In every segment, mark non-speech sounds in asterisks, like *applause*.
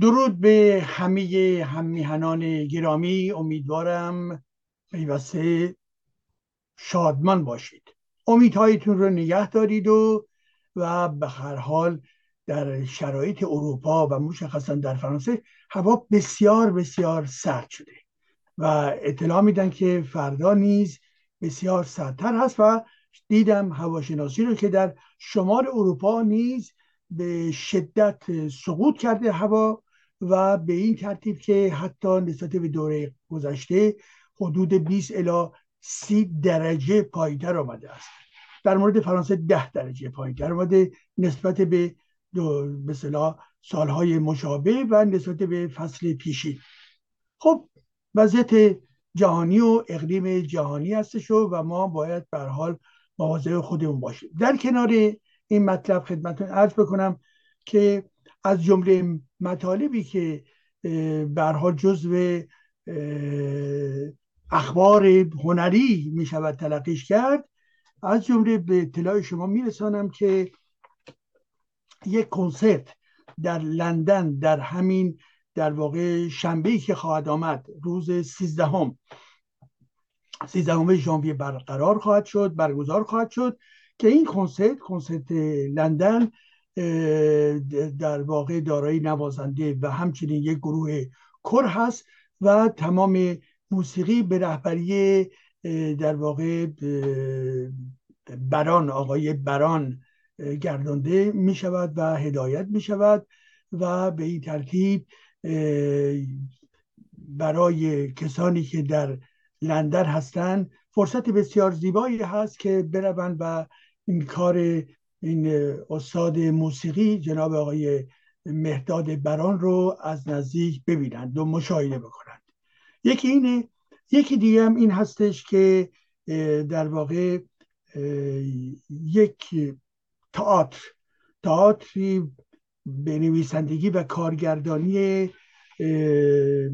درود به همه هممیهنان گرامی. امیدوارم پیوسته شادمان باشید. امیدهایتون رو نگه دارید و و به هر حال در شرایط اروپا و مشخصا در فرانسه هوا بسیار بسیار سرد شده و اطلاع میدن که فردا نیز بسیار سردتر هست و دیدم هواشناسی رو که در شمال اروپا نیز به شدت سقوط کرده هوا. و به این ترتیب که حتی نسبت به دوره گذشته حدود 20 الی 30 درجه پایینتر آمده است. در مورد فرانسه 10 درجه پایینتر آمده نسبت به مثلا سالهای مشابه و نسبت به فصل پیشین. خب وضعیت جهانی و اقلیم جهانی هستش و ما باید به حال مواظب خودمون باشیم. در کنار این مطلب خدمتتون عرض بکنم که از جمله مطالبی که حال جزو اخبار هنری می شود تلقیش کرد. از جمله به اطلاع شما میرسانم که یک کنسرت در لندن در همین در واقع شنبه که خواهد آمد روز سیزدهم سیزدهم ژانویه برقرار خواهد شد برگزار خواهد شد که این کنسرت کنسرت لندن در واقع دارای نوازنده و همچنین یک گروه کر هست و تمام موسیقی به رهبری در واقع بران آقای بران گردانده می شود و هدایت می شود و به این ترتیب برای کسانی که در لندن هستند فرصت بسیار زیبایی هست که بروند و این کار این استاد موسیقی جناب آقای مهداد بران رو از نزدیک ببینند و مشاهده بکنند. یکی اینه یکی دیگه هم این هستش که در واقع یک تئاتر تئاتری به نویسندگی و کارگردانی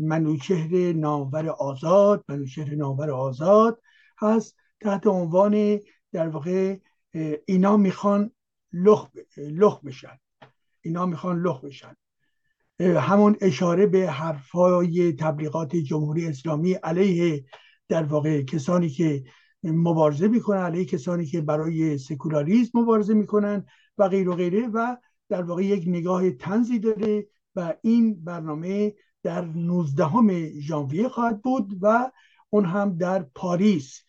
منوچهر نامور آزاد منوچهر نامور آزاد هست تحت عنوان در واقع اینا می‌خوان لخ, لخ بشن. اینا می‌خوان لخ بشن. همون اشاره به حرفای تبلیغات جمهوری اسلامی علیه در واقع کسانی که مبارزه می‌کنن علیه کسانی که برای سکولاریزم مبارزه می‌کنن و غیر و غیره و در واقع یک نگاه تنزی داره و این برنامه در 19 ژانویه خواهد بود و اون هم در پاریس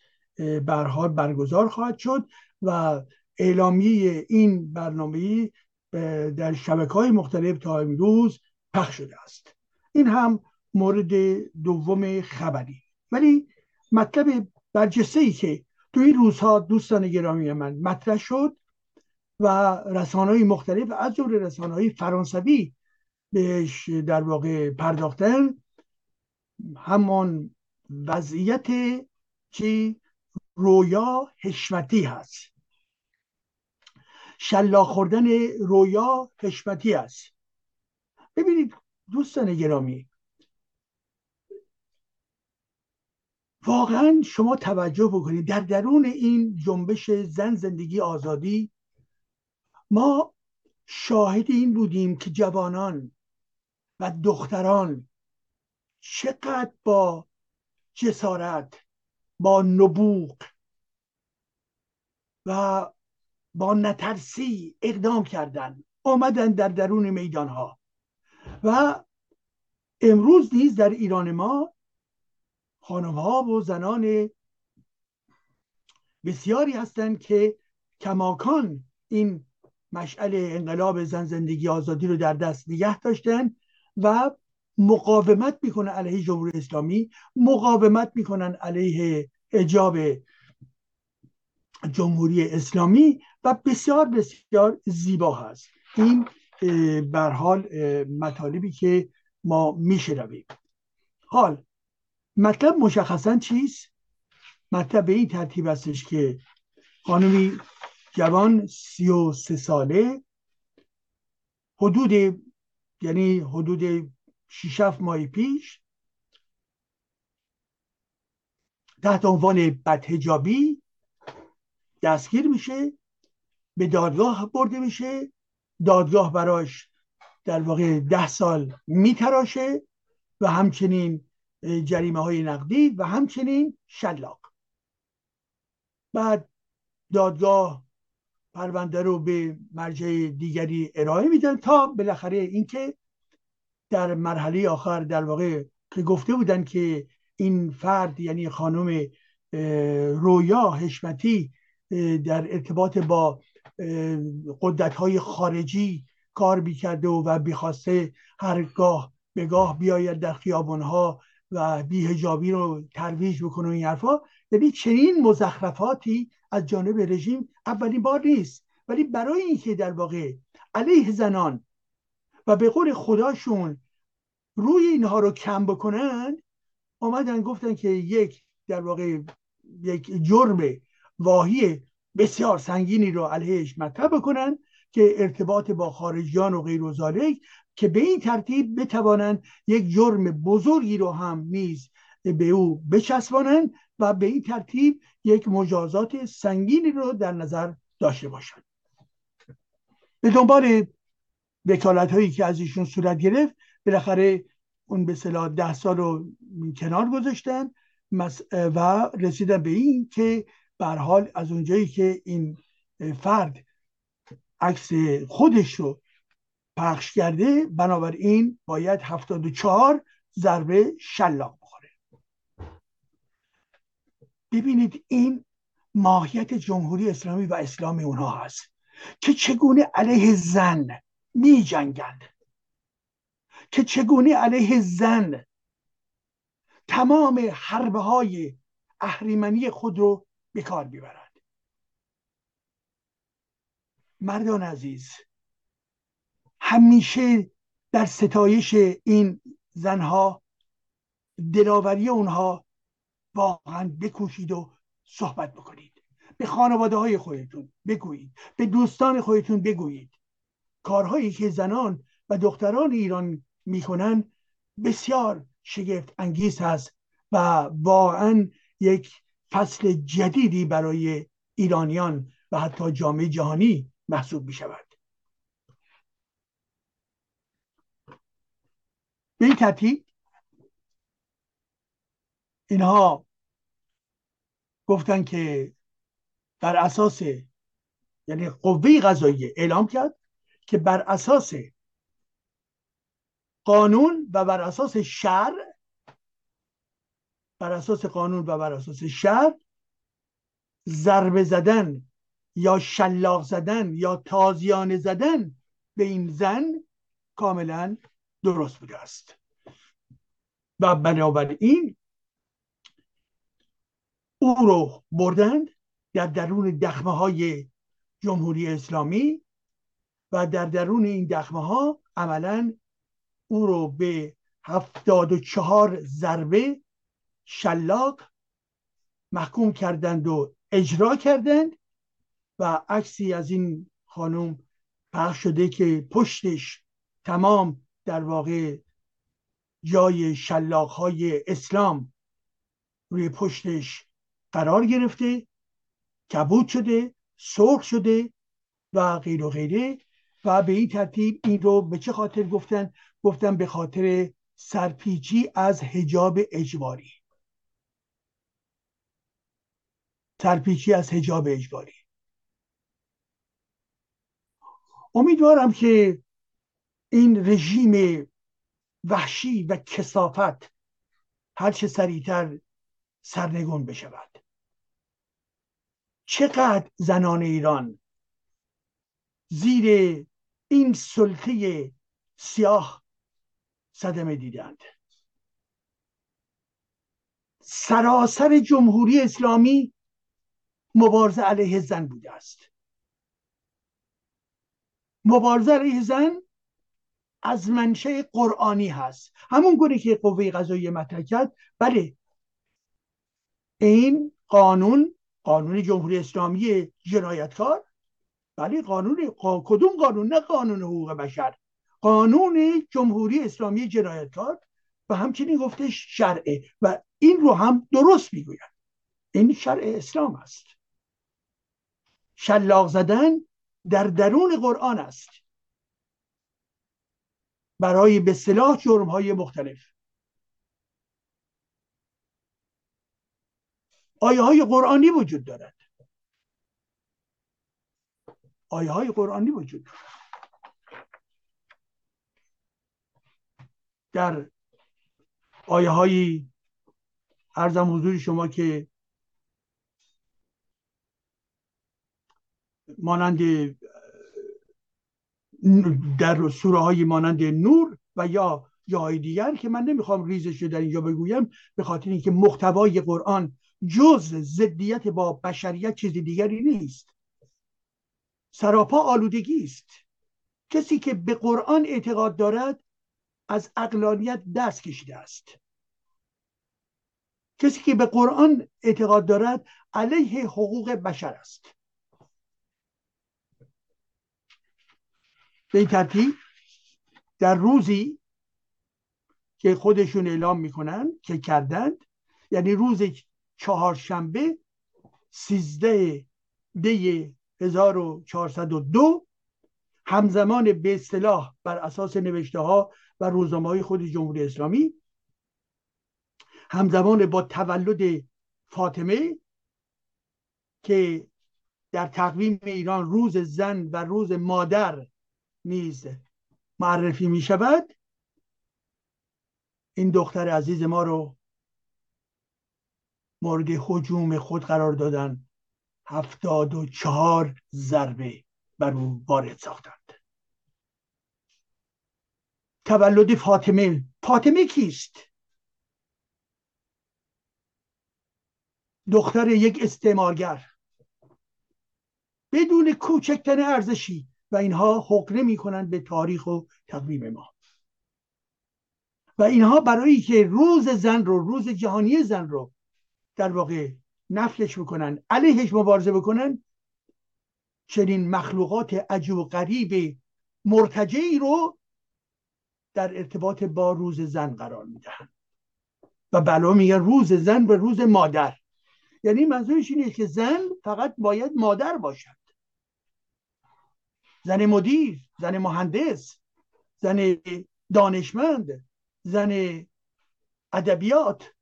برحال برگزار خواهد شد و اعلامیه این برنامه در شبکه های مختلف تا امروز پخش شده است. این هم مورد دوم خبری. ولی مطلب برجسته ای که تو این روزها دوستان گرامی من مطرح شد و رسانه های مختلف از جمله رسانه های فرانسوی بهش در واقع پرداختن همان وضعیت چی رویا حشمتی هست. شلا خوردن رویا حشمتی است. ببینید دوستان گرامی واقعا شما توجه بکنید در درون این جنبش زن زندگی آزادی ما شاهد این بودیم که جوانان و دختران چقدر با جسارت با نبوغ و با نترسی اقدام کردن آمدن در درون میدان ها و امروز نیز در ایران ما خانم ها و زنان بسیاری هستند که کماکان این مشعل انقلاب زن زندگی آزادی رو در دست نگه داشتن و مقاومت می‌کنن علیه جمهوری اسلامی مقاومت می‌کنن علیه اجاب جمهوری اسلامی و بسیار بسیار زیبا هست. این بر حال مطالبی که ما میشنویم. حال مطلب مشخصا چیست؟ مطلب به این ترتیب هستش که خانمی جوان سی و سه ساله حدود یعنی حدود شیش ماه پیش تحت عنوان بدهجابی دستگیر میشه. به دادگاه برده میشه. دادگاه براش در واقع ده سال میتراشه و همچنین جریمه های نقدی و همچنین شلاق. بعد دادگاه پرونده رو به مرجع دیگری ارائه میدن تا بالاخره اینکه در مرحله آخر در واقع که گفته بودن که این فرد یعنی خانم رویا حشمتی در ارتباط با قدرت های خارجی کار بیکرده و, بیخواسته هرگاه به گاه بیاید در خیابان ها و بیهجابی رو ترویج بکنه این حرفا. یعنی چنین مزخرفاتی از جانب رژیم اولین بار نیست. ولی برای اینکه در واقع علیه زنان و به قول خداشون روی اینها رو کم بکنن آمدن گفتن که یک در واقع یک جرم واهی بسیار سنگینی رو علیهش مطرح بکنن که ارتباط با خارجیان و غیر و که به این ترتیب بتوانند یک جرم بزرگی رو هم نیز به او بچسبانند و به این ترتیب یک مجازات سنگینی رو در نظر داشته باشند. به دنبال وکالت هایی که از ایشون صورت گرفت بالاخره اون به صلاح ده سال رو کنار گذاشتن و رسیدن به این که به حال از اونجایی که این فرد عکس خودش رو پخش کرده بنابراین باید 74 ضربه شلاق بخوره. ببینید این ماهیت جمهوری اسلامی و اسلامی اونها هست که چگونه علیه زن می جنگند که چگونه علیه زن تمام حربه های اهریمنی خود رو به کار می‌برند. مردان عزیز همیشه در ستایش این زنها دلاوری اونها واقعا بکوشید و صحبت بکنید. به خانواده های خودتون بگویید. به دوستان خودتون بگویید. کارهایی که زنان و دختران ایران می‌کنن بسیار شگفت انگیز هست و واقعا یک فصل جدیدی برای ایرانیان و حتی جامعه جهانی محسوب می شود به این ترتیب اینها گفتن که بر اساس یعنی قوه قضاییه اعلام کرد که بر اساس قانون و بر اساس شرع بر اساس قانون و بر اساس شرع ضربه زدن یا شلاق زدن یا تازیانه زدن به این زن کاملا درست بوده است. و بنابراین او رو بردند در درون دخمه های جمهوری اسلامی و در درون این دخمه ها عملا او رو به هفتاد و چهار ضربه شلاق محکوم کردند و اجرا کردند و عکسی از این خانم پخش شده که پشتش تمام در واقع جای شلاق های اسلام روی پشتش قرار گرفته کبود شده سرخ شده و غیر و غیره و به این ترتیب این رو به چه خاطر گفتن؟ گفتن به خاطر سرپیچی از هجاب اجباری. سرپیچی از هجاب اجباری. امیدوارم که این رژیم وحشی و کسافت هرچه سریعتر سرنگون بشود. چقدر زنان ایران زیر این سلطه سیاه صدمه دیدند. سراسر جمهوری اسلامی مبارزه علیه زن بوده است. مبارزه علیه زن از منشه قرآنی هست. همون گونه که قوه قضایی مطرح بله این قانون قانون جمهوری اسلامی جنایتکار. بله قانون کدوم قانون؟ نه قانون حقوق بشر. قانون جمهوری اسلامی جنایتکار. و همچنین گفته شرعه و این رو هم درست می‌گوید. این شرع اسلام است. شلاق زدن در درون قرآن است. برای به صلاح جرم های مختلف. آیه های قرآنی وجود دارد. آیه های قرآنی وجود دارد. در آیه هایی ارزم حضور شما که مانند در سوره های مانند نور و یا جای دیگر که من نمی‌خوام ریزش در اینجا بگویم به خاطر اینکه محتوای قرآن جز ضدیت با بشریت چیز دیگری نیست. سراپا آلودگی است. کسی که به قرآن اعتقاد دارد از اقلانیت دست کشیده است. کسی که به قرآن اعتقاد دارد علیه حقوق بشر است. ترتیب در روزی که خودشون اعلام می‌کنن که کردند یعنی روز چهارشنبه سیزده دی 1402 همزمان به اصطلاح بر اساس نوشته ها و روزنامه های خود جمهوری اسلامی همزمان با تولد فاطمه که در تقویم ایران روز زن و روز مادر نیز معرفی می شود. این دختر عزیز ما رو مورد حجوم خود قرار دادن. هفتاد و چهار ضربه بر او وارد ساختند. تولد فاطمه. فاطمه کیست؟ دختر یک استعمارگر. بدون کوچکترین ارزشی و اینها حقنه می‌کنند به تاریخ و تقویم ما. و اینها برای که روز زن رو روز جهانی زن رو در واقع نفلش بکنن علیهش مبارزه بکنن چنین مخلوقات عجیب و غریب مرتجعی رو در ارتباط با روز زن قرار می‌دهند. و بلا میگن روز زن و روز مادر. یعنی منظورش اینه که زن فقط باید مادر باشد. زن مدیر زن مهندس زن دانشمند زن ادبیات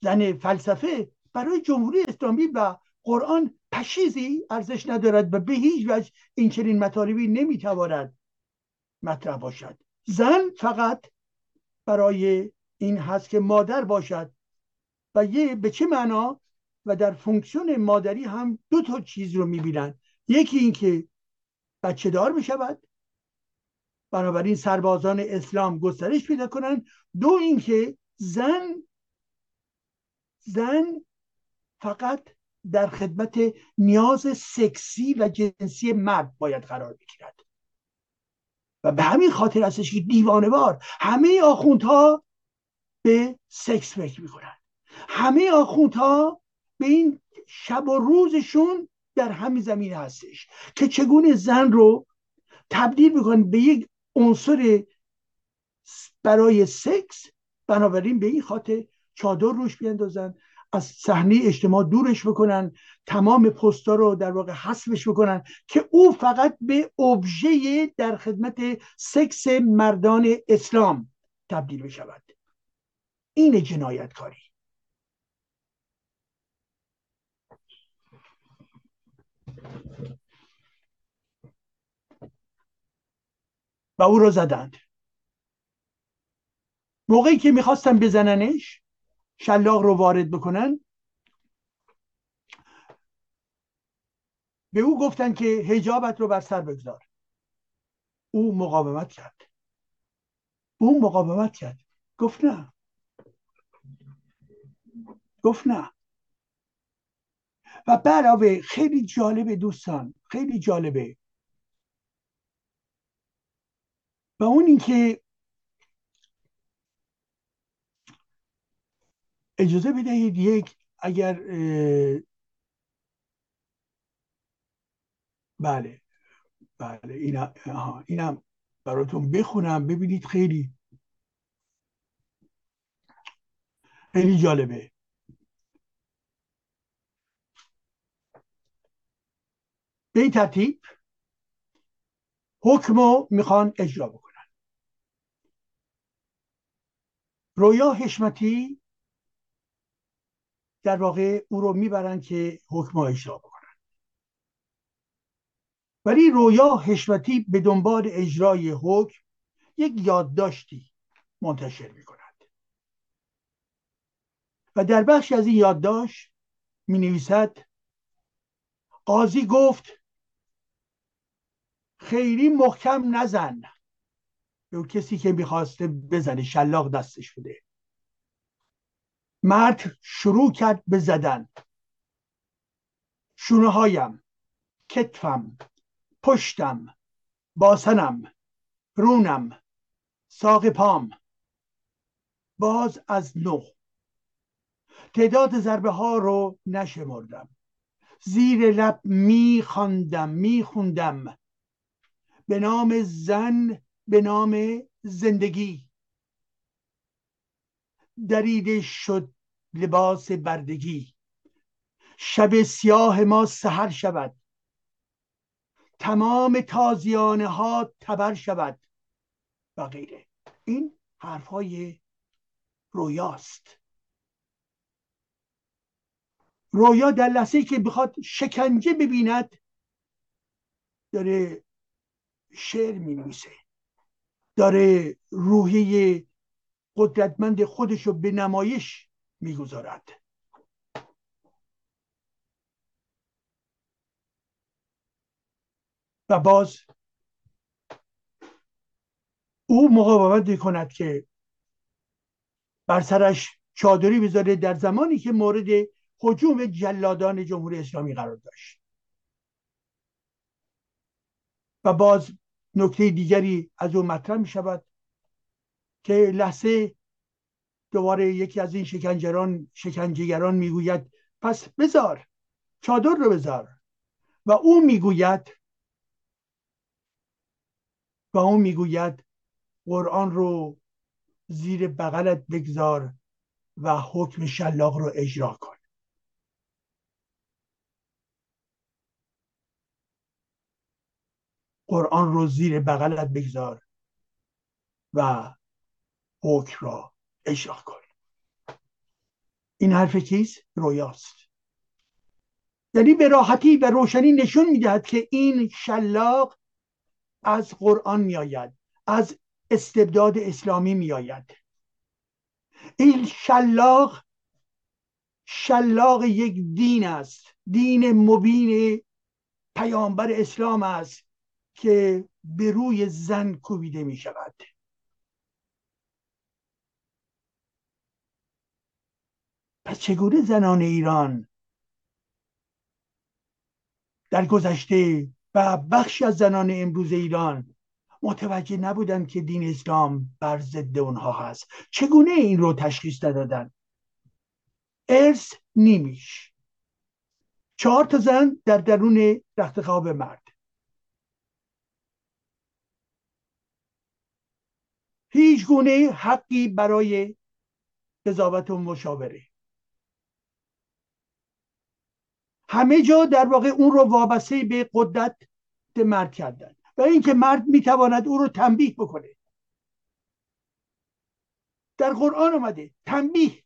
زن فلسفه. برای جمهوری اسلامی و قرآن پشیزی ارزش ندارد و به هیچ وجه این چنین مطالبی نمی‌تواند مطرح باشد. زن فقط برای این هست که مادر باشد و یه به چه معنا و در فونکسیون مادری هم دو تا چیز رو می‌بینن. یکی اینکه بچه دار بشود بنابراین سربازان اسلام گسترش پیدا کنند. دو اینکه زن زن فقط در خدمت نیاز سکسی و جنسی مرد باید قرار بگیرد. و به همین خاطر هستش که دیوانوار همه آخوندها به سکس فکر می‌کنن همه آخوندها به این شب و روزشون در همین زمینه هستش که چگونه زن رو تبدیل می‌کنن به یک عنصر برای سکس بنابراین به این خاطر چادر روش بیندازن از صحنه اجتماع دورش بکنن تمام پستا رو در واقع حذفش بکنن که او فقط به ابژه در خدمت سکس مردان اسلام تبدیل بشود. این جنایتکاری. و او رو زدند. موقعی که می‌خواستن بزننش شلاق رو وارد بکنن. به او گفتن که هجابت رو بر سر بگذار. او مقاومت کرد. او مقاومت کرد. گفت نه. گفت نه. و علاوه خیلی جالبه دوستان خیلی جالبه. و اون اینکه اجازه بدهید یک اگر بله بله اینا اینم براتون بخونم. ببینید خیلی خیلی جالبه. به این ترتیب حکم رو می‌خوان اجرا بکنن. رویا حشمتی در واقع او رو می‌برن که حکم اجرا بکنن. ولی رویا حشمتی به دنبال اجرای حکم یک یادداشتی منتشر می کند و در بخشی از این یادداشت می نویسد قاضی گفت خیلی محکم نزن. به کسی که می‌خواسته بزنه شلاق دستش بده. مرد شروع کرد به زدن. شونه هایم کتفم پشتم باسنم رونم ساق پام. باز از نو. تعداد ضربه ها رو نشمردم. زیر لب می خواندم می خوندم به نام زن به نام زندگی. دریده شد لباس بردگی. شب سیاه ما سحر شود. تمام تازیانه ها تبر شود. و غیره. این حرفهای رویاست. رویا در لحظه که بخواد شکنجه ببیند داره شعر می نویسه داره روحیه قدرتمند خودش رو به نمایش می‌گذارد. و باز او مقاومت کند که بر سرش چادری بذاره در زمانی که مورد حجوم جلادان جمهوری اسلامی قرار داشت. و باز نکته دیگری از او مطرح می شود که لحظه دوباره یکی از این شکنجران شکنجهگران می‌گوید پس بذار چادر رو بذار. و او می‌گوید و او می‌گوید قرآن رو زیر بغلت بگذار و حکم شلاق رو اجرا کن. قرآن رو زیر بغلت بگذار و حکم را اجرا کن. این حرف کیست؟ رویاست. یعنی به راحتی و روشنی نشون می‌دهد که این شلاق از قرآن میآید از استبداد اسلامی میآید. این شلاق شلاق یک دین است. دین مبین پیامبر اسلام است. که به روی زن کوبیده می شود. پس چگونه زنان ایران در گذشته و بخشی از زنان امروز ایران متوجه نبودند که دین اسلام بر ضد اونها هست؟ چگونه این رو تشخیص دادن ارث نیمیش. چهار تا زن در درون رخت خواب مرد. هیچ گونه حقی برای قضاوت و مشاوره. همه جا در واقع اون رو وابسته به قدرت مرد کردن. و اینکه مرد می‌تواند او رو تنبیه بکنه. در قرآن آمده تنبیه.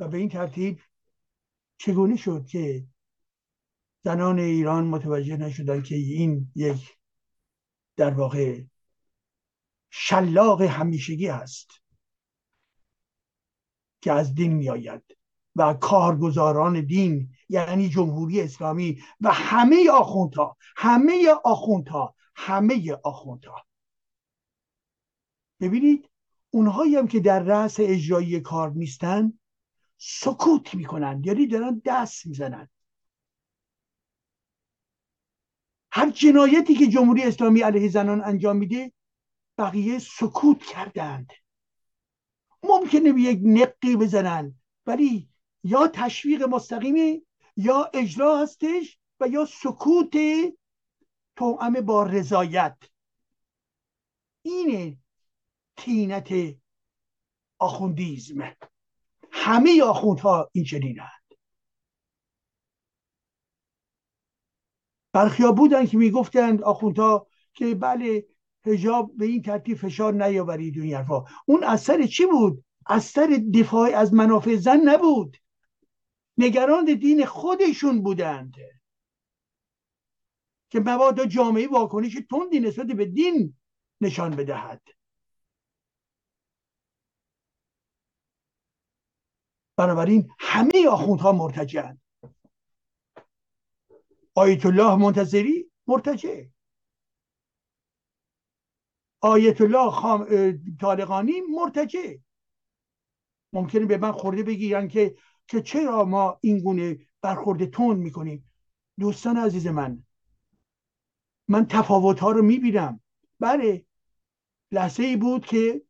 و به این ترتیب چگونه شد که زنان ایران متوجه نشدن که این یک در واقع شلاق همیشگی است که از دین میآید و کارگزاران دین یعنی جمهوری اسلامی و همه آخوندها همه آخوندها همه آخوندها. ببینید اونهایی هم که در رأس اجرایی کار نیستن سکوت می‌کنن یعنی دارن دست می‌زنن. هر جنایتی که جمهوری اسلامی علیه زنان انجام میده بقیه سکوت کردند. ممکنه به یک نقی بزنن ولی یا تشویق مستقیمه یا اجرا هستش و یا سکوت توأم با رضایت. اینه تینت آخوندیزم. همه آخوندها این چنینند برخیا بودن که می‌گفتند آخوندها که بله هجاب به این ترتیب فشار نیاورید این حرفا. اون اثر چی بود؟ اثر دفاع از منافع زن نبود. نگران دین خودشون بودند. که مبادا جامعه واکنش تندی نسبت به دین نشان بدهد. بنابراین همه آخوندها مرتجعند. آیت الله منتظری مرتجع. آیت الله خام... طالقانی مرتجع ممکنه به من خورده بگیرن که که چرا ما این گونه برخورد تون می‌کنیم؟ دوستان عزیز من من تفاوت ها رو می‌بینم. بله لحظه ای بود که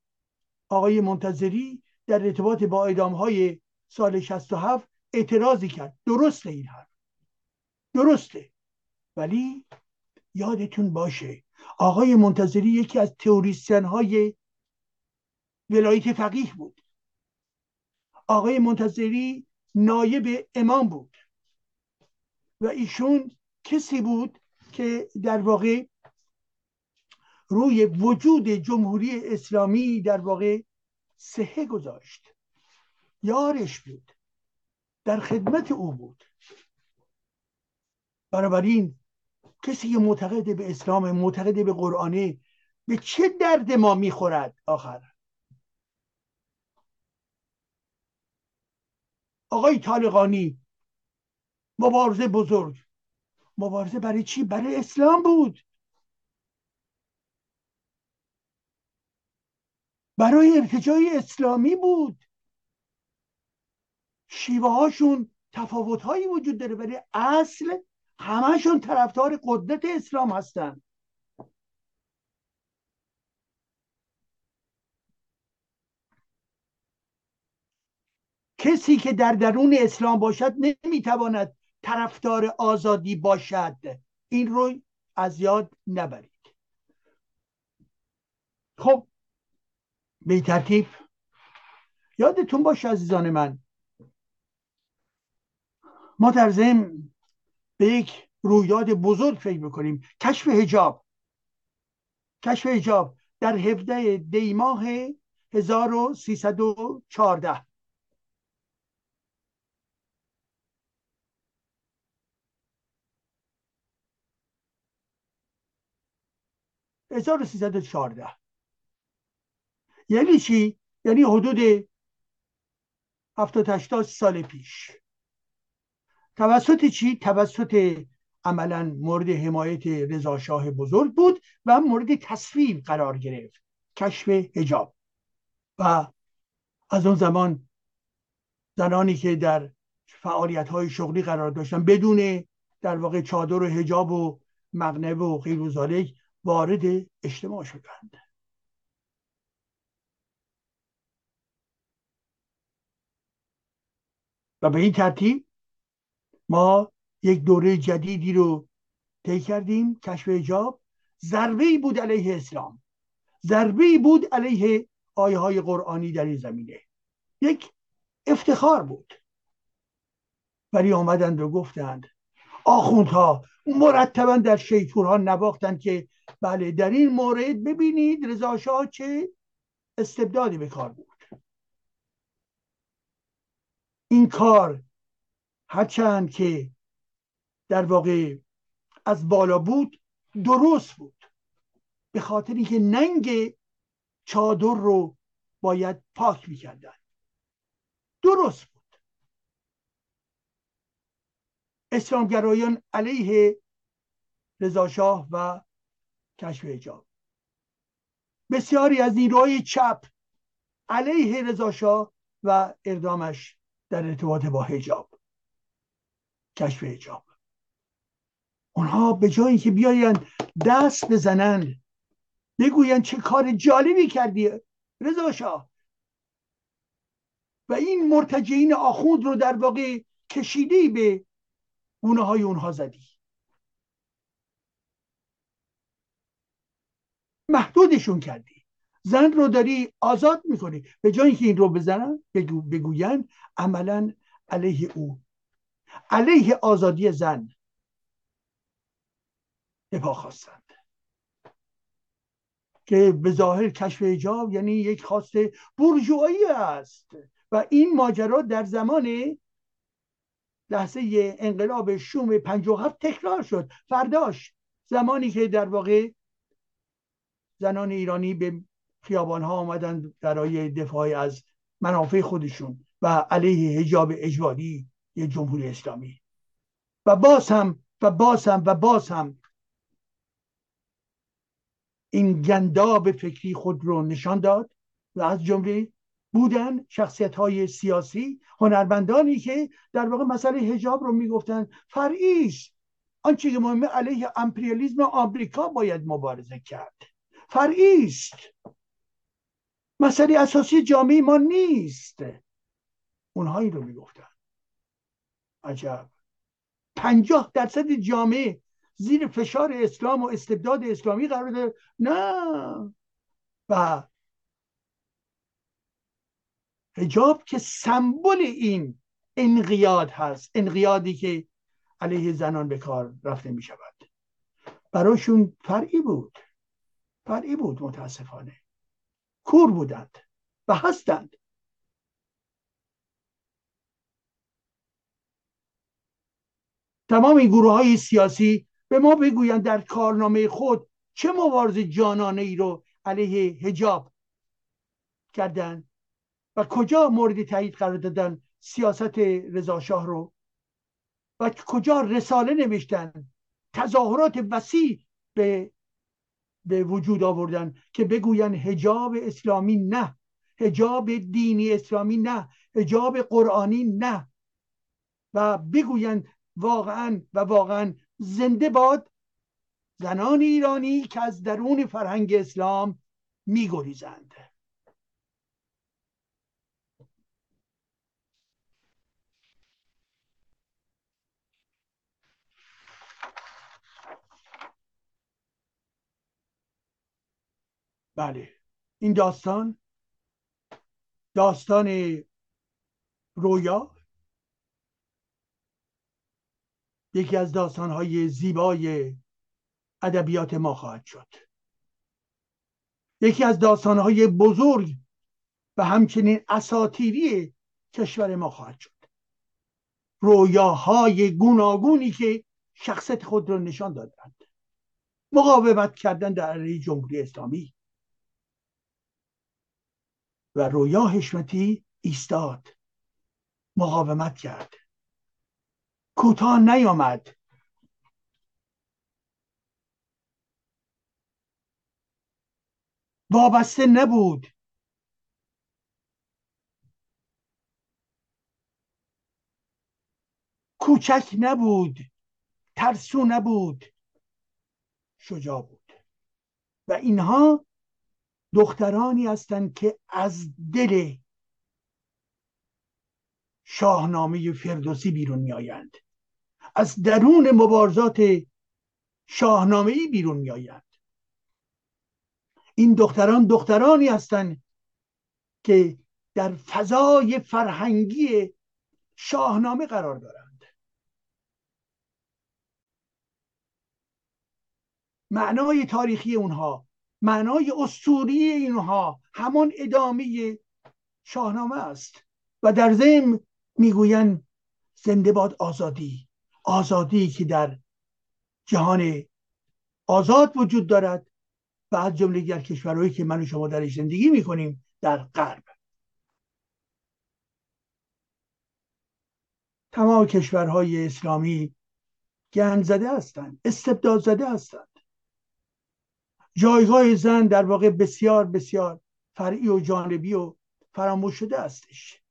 آقای منتظری در ارتباط با اعدام های سال 67 اعتراضی کرد. درسته این حرف. درسته. ولی یادتون باشه آقای منتظری یکی از تئوریسین های ولایت فقیه بود. آقای منتظری نایب امام بود. و ایشون کسی بود که در واقع روی وجود جمهوری اسلامی در واقع سهه گذاشت. یارش بود. در خدمت او بود. بنابراین کسی که معتقد به اسلام معتقد به قرآنه به چه درد ما می‌خورد؟ آخر. آقای طالقانی مبارزه بزرگ. مبارزه برای چی؟ برای اسلام بود. برای ارتجای اسلامی بود. شیوه هاشون تفاوت هایی وجود داره ولی اصل همشون طرفدار قدرت اسلام هستن. کسی که در درون اسلام باشد نمی‌تواند طرفدار آزادی باشد. این رو از یاد نبرید. خب به ترتیب یادتون باشه عزیزان من. ما در ضمن به یک رویداد بزرگ فکر می‌کنیم. کشف هجاب کشف هجاب در 17 دی ماه 1314 1314 یعنی چی؟ یعنی حدود 70 سال پیش. توسط چی؟ توسط عملا مورد حمایت رضا شاه بزرگ بود و مورد تصویب قرار گرفت کشف هجاب و از اون زمان زنانی که در فعالیت های شغلی قرار داشتن بدون در واقع چادر و هجاب و مغنبه و غیر و وارد اجتماع شدند و به این ترتیب ما یک دوره جدیدی رو طی کردیم کشف حجاب. ضربه ای بود علیه اسلام. ضربه ای بود علیه آیه های قرآنی در این زمینه. یک افتخار بود. ولی آمدند و گفتند آخوندها مرتبا در شیطورها نواختند که بله در این مورد ببینید رضا شاه چه استبدادی به کار بود. این کار هرچند که در واقع از بالا بود درست بود. به خاطر اینکه ننگ چادر رو باید پاک می‌کردن. درست بود. اسلامگرایان علیه رضاشاه و کشف حجاب. بسیاری از نیروهای چپ علیه رضاشاه و اقدامش در ارتباط با حجاب. کشف حجاب اونها به جای اینکه بیاین دست بزنن بگوین چه کار جالبی کردی رضا شاه. و این مرتجعین آخوند رو در واقع کشیده به گونه های اونها زدی. محدودشون کردی. زن رو داری آزاد می‌کنی. به جای اینکه این رو بزنن بگو بگوین عملا علیه او علیه آزادی زن به خواستند. که به ظاهر کشف ایجاب یعنی یک خواست برجوهایی است. و این ماجرا در زمان لحظه انقلاب شوم 57 تکرار شد. فرداش زمانی که در واقع زنان ایرانی به خیابان ها آمدن برای دفاع از منافع خودشون و علیه حجاب اجباری یه جمهوری اسلامی. و باز هم و باز هم و باز هم این گنداب فکری خود رو نشان داد و از جمله بودن شخصیت های سیاسی هنرمندانی که در واقع مسئله هجاب رو می‌گفتن فرعی است آنچه که مهمه علیه امپریالیزم آمریکا باید مبارزه کرد. فرعی است مسئله اساسی جامعه ما نیست. اونهایی رو می‌گفتن. عجب. پنجاه درصد جامعه زیر فشار اسلام و استبداد اسلامی قرار داره. نه. و حجاب که سمبل این انقیاد هست انقیادی که علیه زنان به کار رفته می شود. براشون فرعی بود. فرعی بود متاسفانه. کور بودند و هستند. تمام این گروه های سیاسی به ما بگویند در کارنامه خود چه مبارز جانانه ای رو علیه هجاب کردن و کجا مورد تایید قرار دادن سیاست رضاشاه رو و کجا رساله نوشتن تظاهرات وسیع به به وجود آوردن که بگوین هجاب اسلامی نه هجاب دینی اسلامی نه هجاب قرآنی نه و بگویند واقعا و واقعا زنده باد زنان ایرانی که از درون فرهنگ اسلام میگریزند. بله این داستان داستان رویا یکی از داستانهای زیبای ادبیات ما خواهد شد. یکی از داستانهای بزرگ و همچنین اساتیری کشور ما خواهد شد. رویاهای گوناگونی که شخصت خود را نشان دادند. مقاومت کردن در علیه جمهوری اسلامی. و رویا حشمتی ایستاد. مقاومت کرد. کوتاه نیامد. وابسته نبود. کوچک نبود. ترسو نبود. شجاع بود. و اینها دخترانی هستند که از دل شاهنامه فردوسی بیرون میآیند. از درون مبارزات شاهنامه ای بیرون میآیند این دختران دخترانی هستند که در فضای فرهنگی شاهنامه قرار دارند. معنای تاریخی اونها معنای اسطوری اینها همان ادامه شاهنامه است و در ضمن می‌گویند زنده باد آزادی. آزادی که در جهان آزاد وجود دارد و از جمله دیگر کشورهایی که من و شما درش زندگی می‌کنیم در غرب. تمام کشورهای اسلامی گند زده هستند استبداد زده هستند. جایگاه زن در واقع بسیار بسیار فرعی و جانبی و فراموش شده هستش.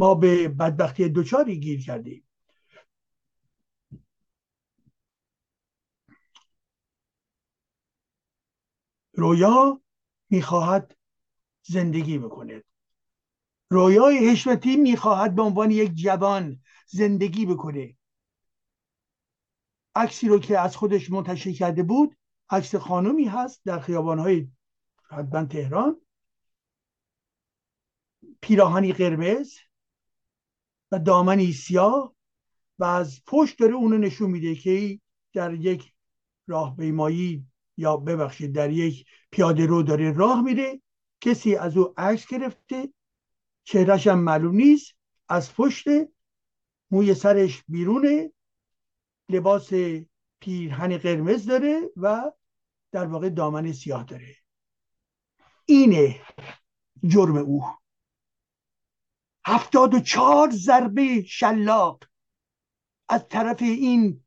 ما به بدبختی دوچاری گیر کردیم؟ رویا می‌خواهد زندگی بکنه. رویای حشمتی می‌خواهد به عنوان یک جوان زندگی بکنه. عکسی رو که از خودش منتشر کرده بود عکس خانومی هست در خیابانهای حتما تهران. پیراهنی قرمز. و دامنی سیاه و از پشت داره اونو نشون میده که در یک راه بیمایی یا ببخشید در یک پیاده رو داره راه میره کسی از او عکس گرفته. چهرش هم معلوم نیست. از پشت موی سرش بیرونه. لباس پیرهن قرمز داره و در واقع دامن سیاه داره. اینه جرم او. هفتاد و چهار ضربه شلاق از طرف این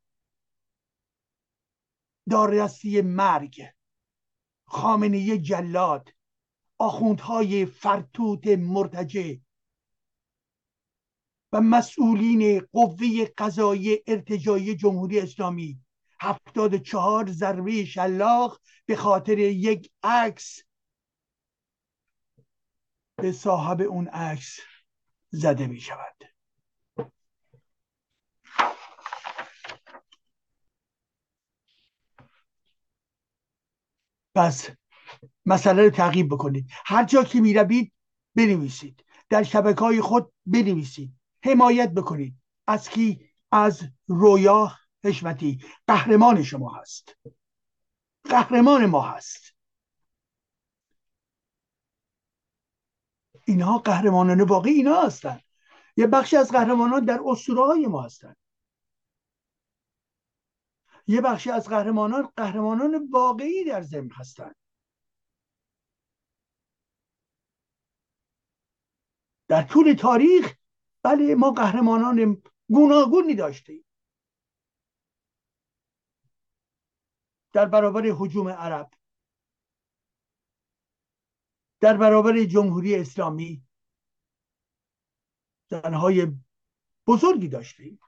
دارستی مرگ. خامنه جلاد آخوندهای فرتوت مرتجه و مسئولین قوه قضایی ارتجایی جمهوری اسلامی. هفتاد چهار ضربه شلاق به خاطر یک عکس. به صاحب اون عکس. زده می شود. پس مسئله رو تعقیب بکنید. هر جا که می روید بنویسید. در شبکه های خود بنویسید. حمایت بکنید. از کی؟ از رویا حشمتی. قهرمان شما هست. قهرمان ما هست. اینها قهرمانان واقعی اینا هستن. یه بخشی از قهرمانان در اسطوره های ما هستن. یه بخشی از قهرمانان قهرمانان واقعی در زمین هستند در طول تاریخ بله ما قهرمانان گوناگونی داشتیم. در برابر حجوم عرب. در برابر جمهوری اسلامی زنهای بزرگی داشتیم.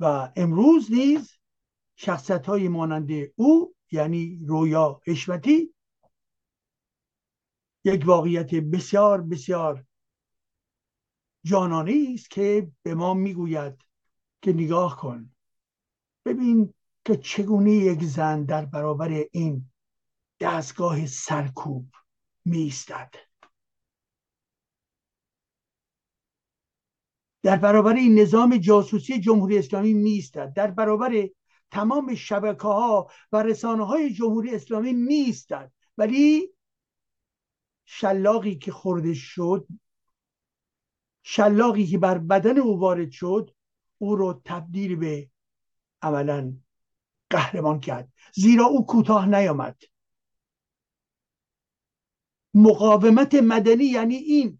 و امروز نیز شخصت های مانند او یعنی رویا حشمتی یک واقعیت بسیار بسیار جانانه است که به ما می‌گوید که نگاه کن. ببین که چگونه یک زن در برابر این دستگاه سرکوب میستد در برابر این نظام جاسوسی جمهوری اسلامی میستد در برابر تمام شبکه ها و رسانه های جمهوری اسلامی میستد ولی شلاقی که خورده شد شلاقی که بر بدن او وارد شد او رو تبدیل به عملا قهرمان کرد. زیرا او کوتاه نیامد. مقاومت مدنی یعنی این.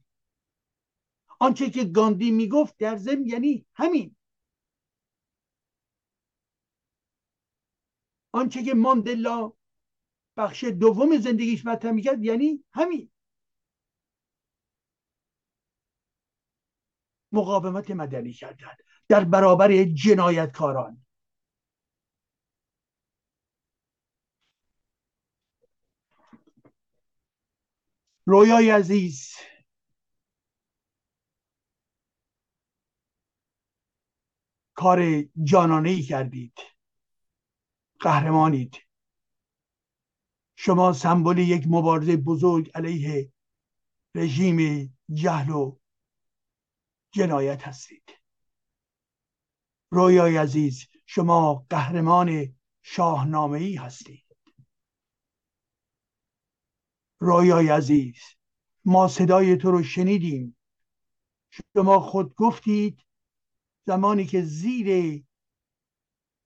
آنچه که گاندی می‌گفت در ضمن یعنی همین. آنچه که ماندلا بخش دوم زندگیش مطرح می‌کرد یعنی همین. مقاومت مدنی کردن در برابر جنایتکاران. رویای عزیز. کار جانانه ای کردید. قهرمانید. شما سمبل یک مبارزه بزرگ علیه رژیم جهل و جنایت هستید. رویای عزیز شما قهرمان شاهنامه ای هستید. رویای عزیز ما صدای تو رو شنیدیم. شما خود گفتید زمانی که زیر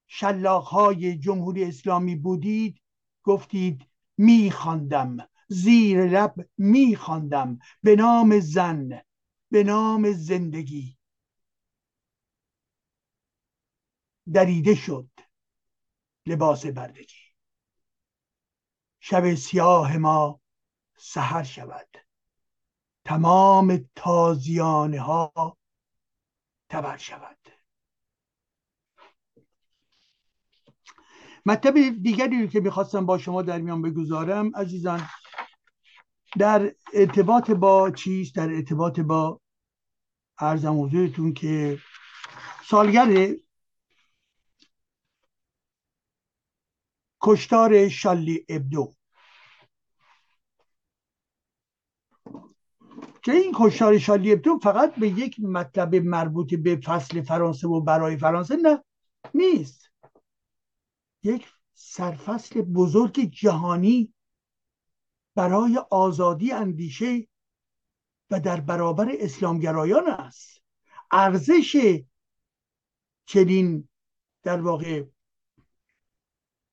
شلاقهای جمهوری اسلامی بودید گفتید میخواندم زیر لب میخواندم. به نام زن به نام زندگی. دریده شد لباس بردگی. شب سیاه ما سحر شود. تمام تازیانه ها تبر شود. مطلب دیگری که می‌خواستم با شما در میان بگذارم عزیزان در ارتباط با چیست؟ در ارتباط با ارزم حضورتون که سالگر کشتار شالی ابدو. که این کشتار شالی ابدو فقط به یک مطلب مربوط به فصل فرانسه و برای فرانسه نه نیست. یک سرفصل بزرگ جهانی برای آزادی اندیشه و در برابر اسلامگرایان است. ارزش چنین در واقع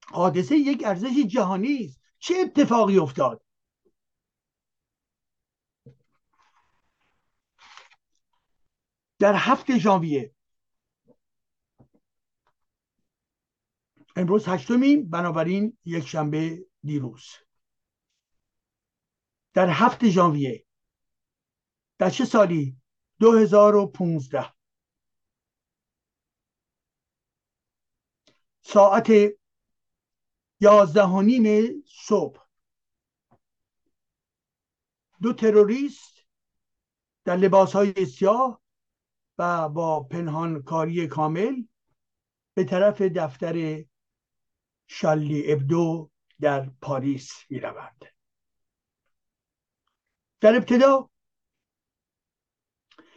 حادثه یک ارزش جهانی است. چه اتفاقی افتاد؟ در هفت ژانویه. امروز هشتمیم بنابراین یک شنبه دیروز. در هفت ژانویه. در چه سالی؟ 2015 ساعت یازده و نیم صبح. دو تروریست در لباس های سیاه و با پنهان کاری کامل به طرف دفتر شالی ابدو در پاریس می روند. در ابتدا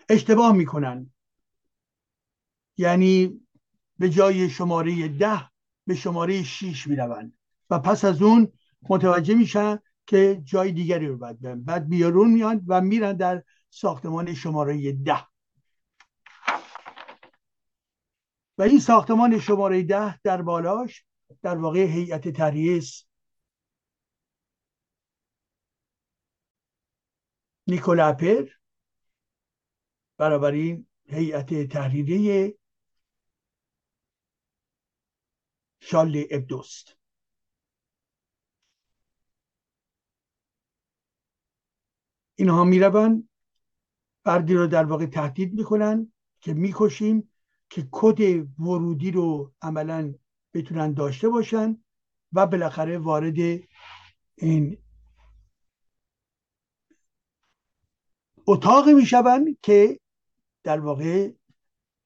اشتباه می‌کنن یعنی به جای شماره ده به شماره 6 می‌روند و پس از اون متوجه میشن که جای دیگری رو باید بعد بیارون میان و میرن در ساختمان شماره ده. و این ساختمان شماره ده در بالاش در واقع هیئت تحریه نیکولا پر این هیئت تحریریه شال ابدوست. اینها می‌روند فردی رو در واقع تهدید می‌کنن که می‌کشیم که کد ورودی رو عملا بتونن داشته باشن و بالاخره وارد این اتاق می‌شوند که در واقع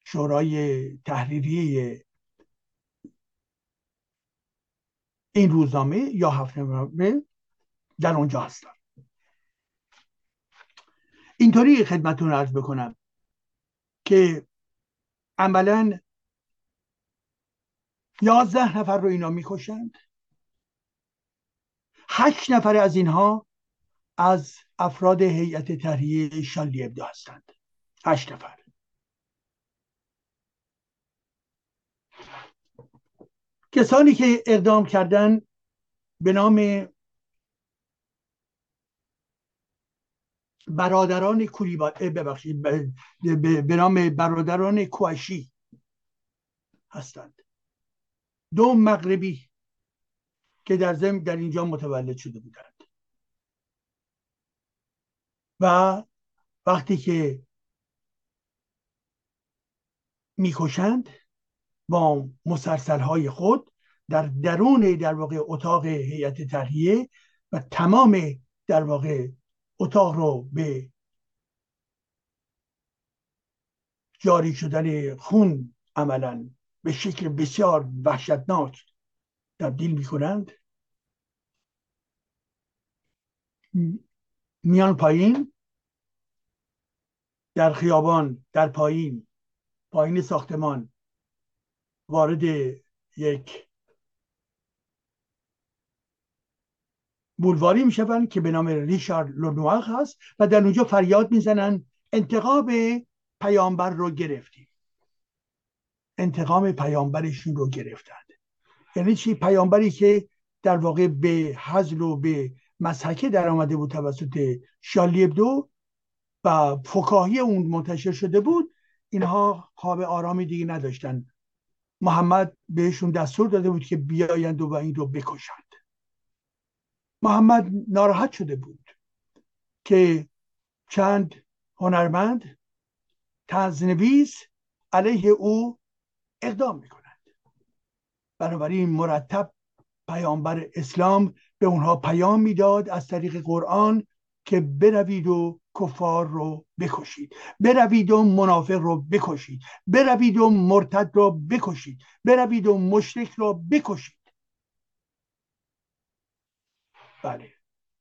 شورای تحریری این روزنامه یا هفتنامه در اونجا هستن. اینطوری خدمتون ارز بکنم که عملا یازده نفر رو اینا می‌کشند هشت نفر از اینها از افراد هیئت تحریه شالی ابدا هستند. هشت نفر. کسانی که اقدام کردن به نام برادران کوریبا ببخشید به نام برادران کواشی هستند. دو مغربی که در زم در اینجا متولد شده بودند. و وقتی که می‌کشند با مسرسل های خود در درون در واقع اتاق هیئت تحریه و تمام در واقع اتاق رو به جاری شدن خون عملا به شکل بسیار وحشتناک تبدیل می کنند میان پایین در خیابان در پایین پایین ساختمان وارد یک بولواری می‌شوند که به نام ریشارد لونواخ هست و در اونجا فریاد می‌زنن انتقام پیامبر رو گرفتیم. انتقام پیامبرشون رو گرفتند. یعنی چی؟ پیامبری که در واقع به حزل و به مسحکه در آمده بود توسط شالی دو و فکاهی اون منتشر شده بود اینها خواب آرامی دیگه نداشتن. محمد بهشون دستور داده بود که بیایند و این رو بکشند. محمد ناراحت شده بود که چند هنرمند تزنویز علیه او اقدام می‌کنند. بنابراین مرتب پیامبر اسلام به اونها پیام می‌داد از طریق قرآن که بروید و کفار رو بکشید. بروید و منافق رو بکشید. بروید و مرتد رو بکشید. بروید و مشرک رو بکشید. بله.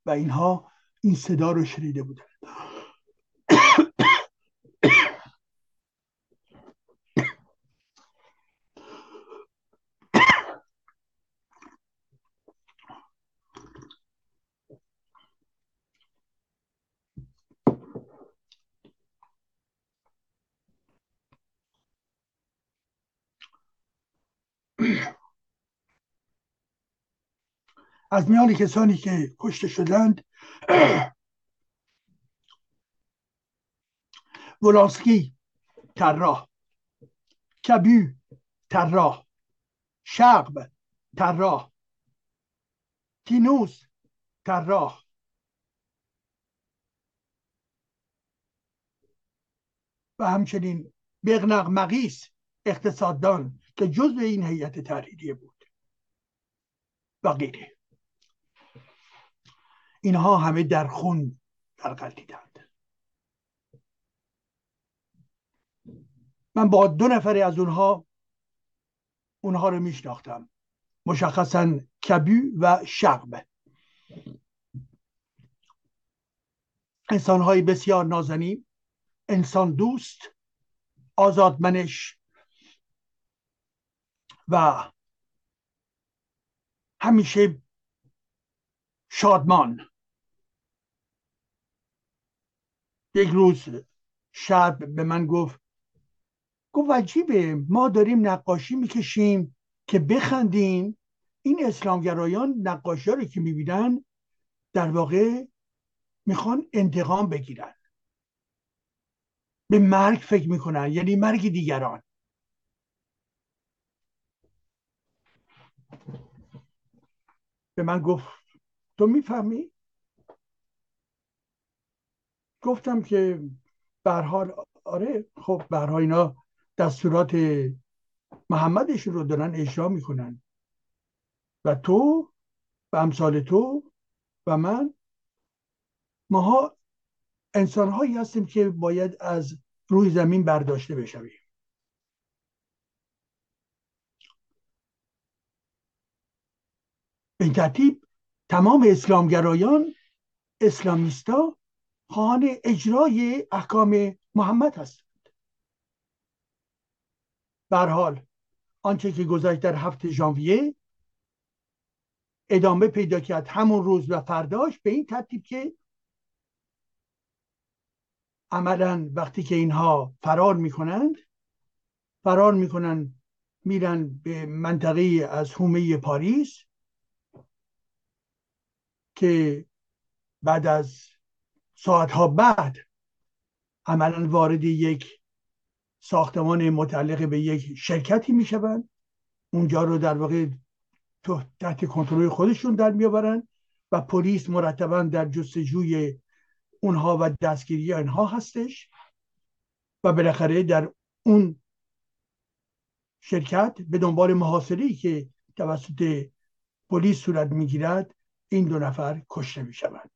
و اینها این صدا رو شنیده بودن. از میان کسانی که کشته شدند *clears throat* ولانسکی طراح کبیو طراح شقب طراح تینوس طراح. و همچنین بغنق مقیس اقتصاددان که جزء این هیئت تحریریه بود و غیره. اینها همه در خون غرقیدند من با دو نفری از اونها اونها رو میشناختم. مشخصا کبی و شقب انسانهای بسیار نازنین انسان دوست آزادمنش و همیشه شادمان. یک روز شب به من گفت گفت عجیبه ما داریم نقاشی می‌کشیم که بخندیم. این اسلامگرایان نقاشی رو که می‌بینن در واقع می‌خوان انتقام بگیرن. به مرگ فکر می‌کنن یعنی مرگ دیگران. به من گفت تو می‌فهمی؟ گفتم که برحال آره خب برها اینا دستورات محمدش رو دارن اجرا می‌کنن. و تو و امثال تو و من ماها انسان هایی هستیم که باید از روی زمین برداشته بشویم. به این ترتیب تمام اسلامگرایان اسلامیستا خواهان اجرای احکام محمد هستند. حال آنچه که گذشت در هفته ژانویه ادامه پیدا کرد. همون روز و فرداش به این ترتیب که عملا وقتی که اینها فرار می‌کنند فرار می‌کنن میرن به منطقه از هومه پاریس که بعد از ساعتها بعد عملا وارد یک ساختمان متعلق به یک شرکتی می‌شوند. اونجا رو در واقع تحت کنترل خودشون در میآورند و پلیس مرتبا در جستجوی اونها و دستگیری اینها هستش و بالاخره در اون شرکت به دنبال محاصره که توسط پلیس صورت می‌گیرد این دو نفر کشته می‌شوند.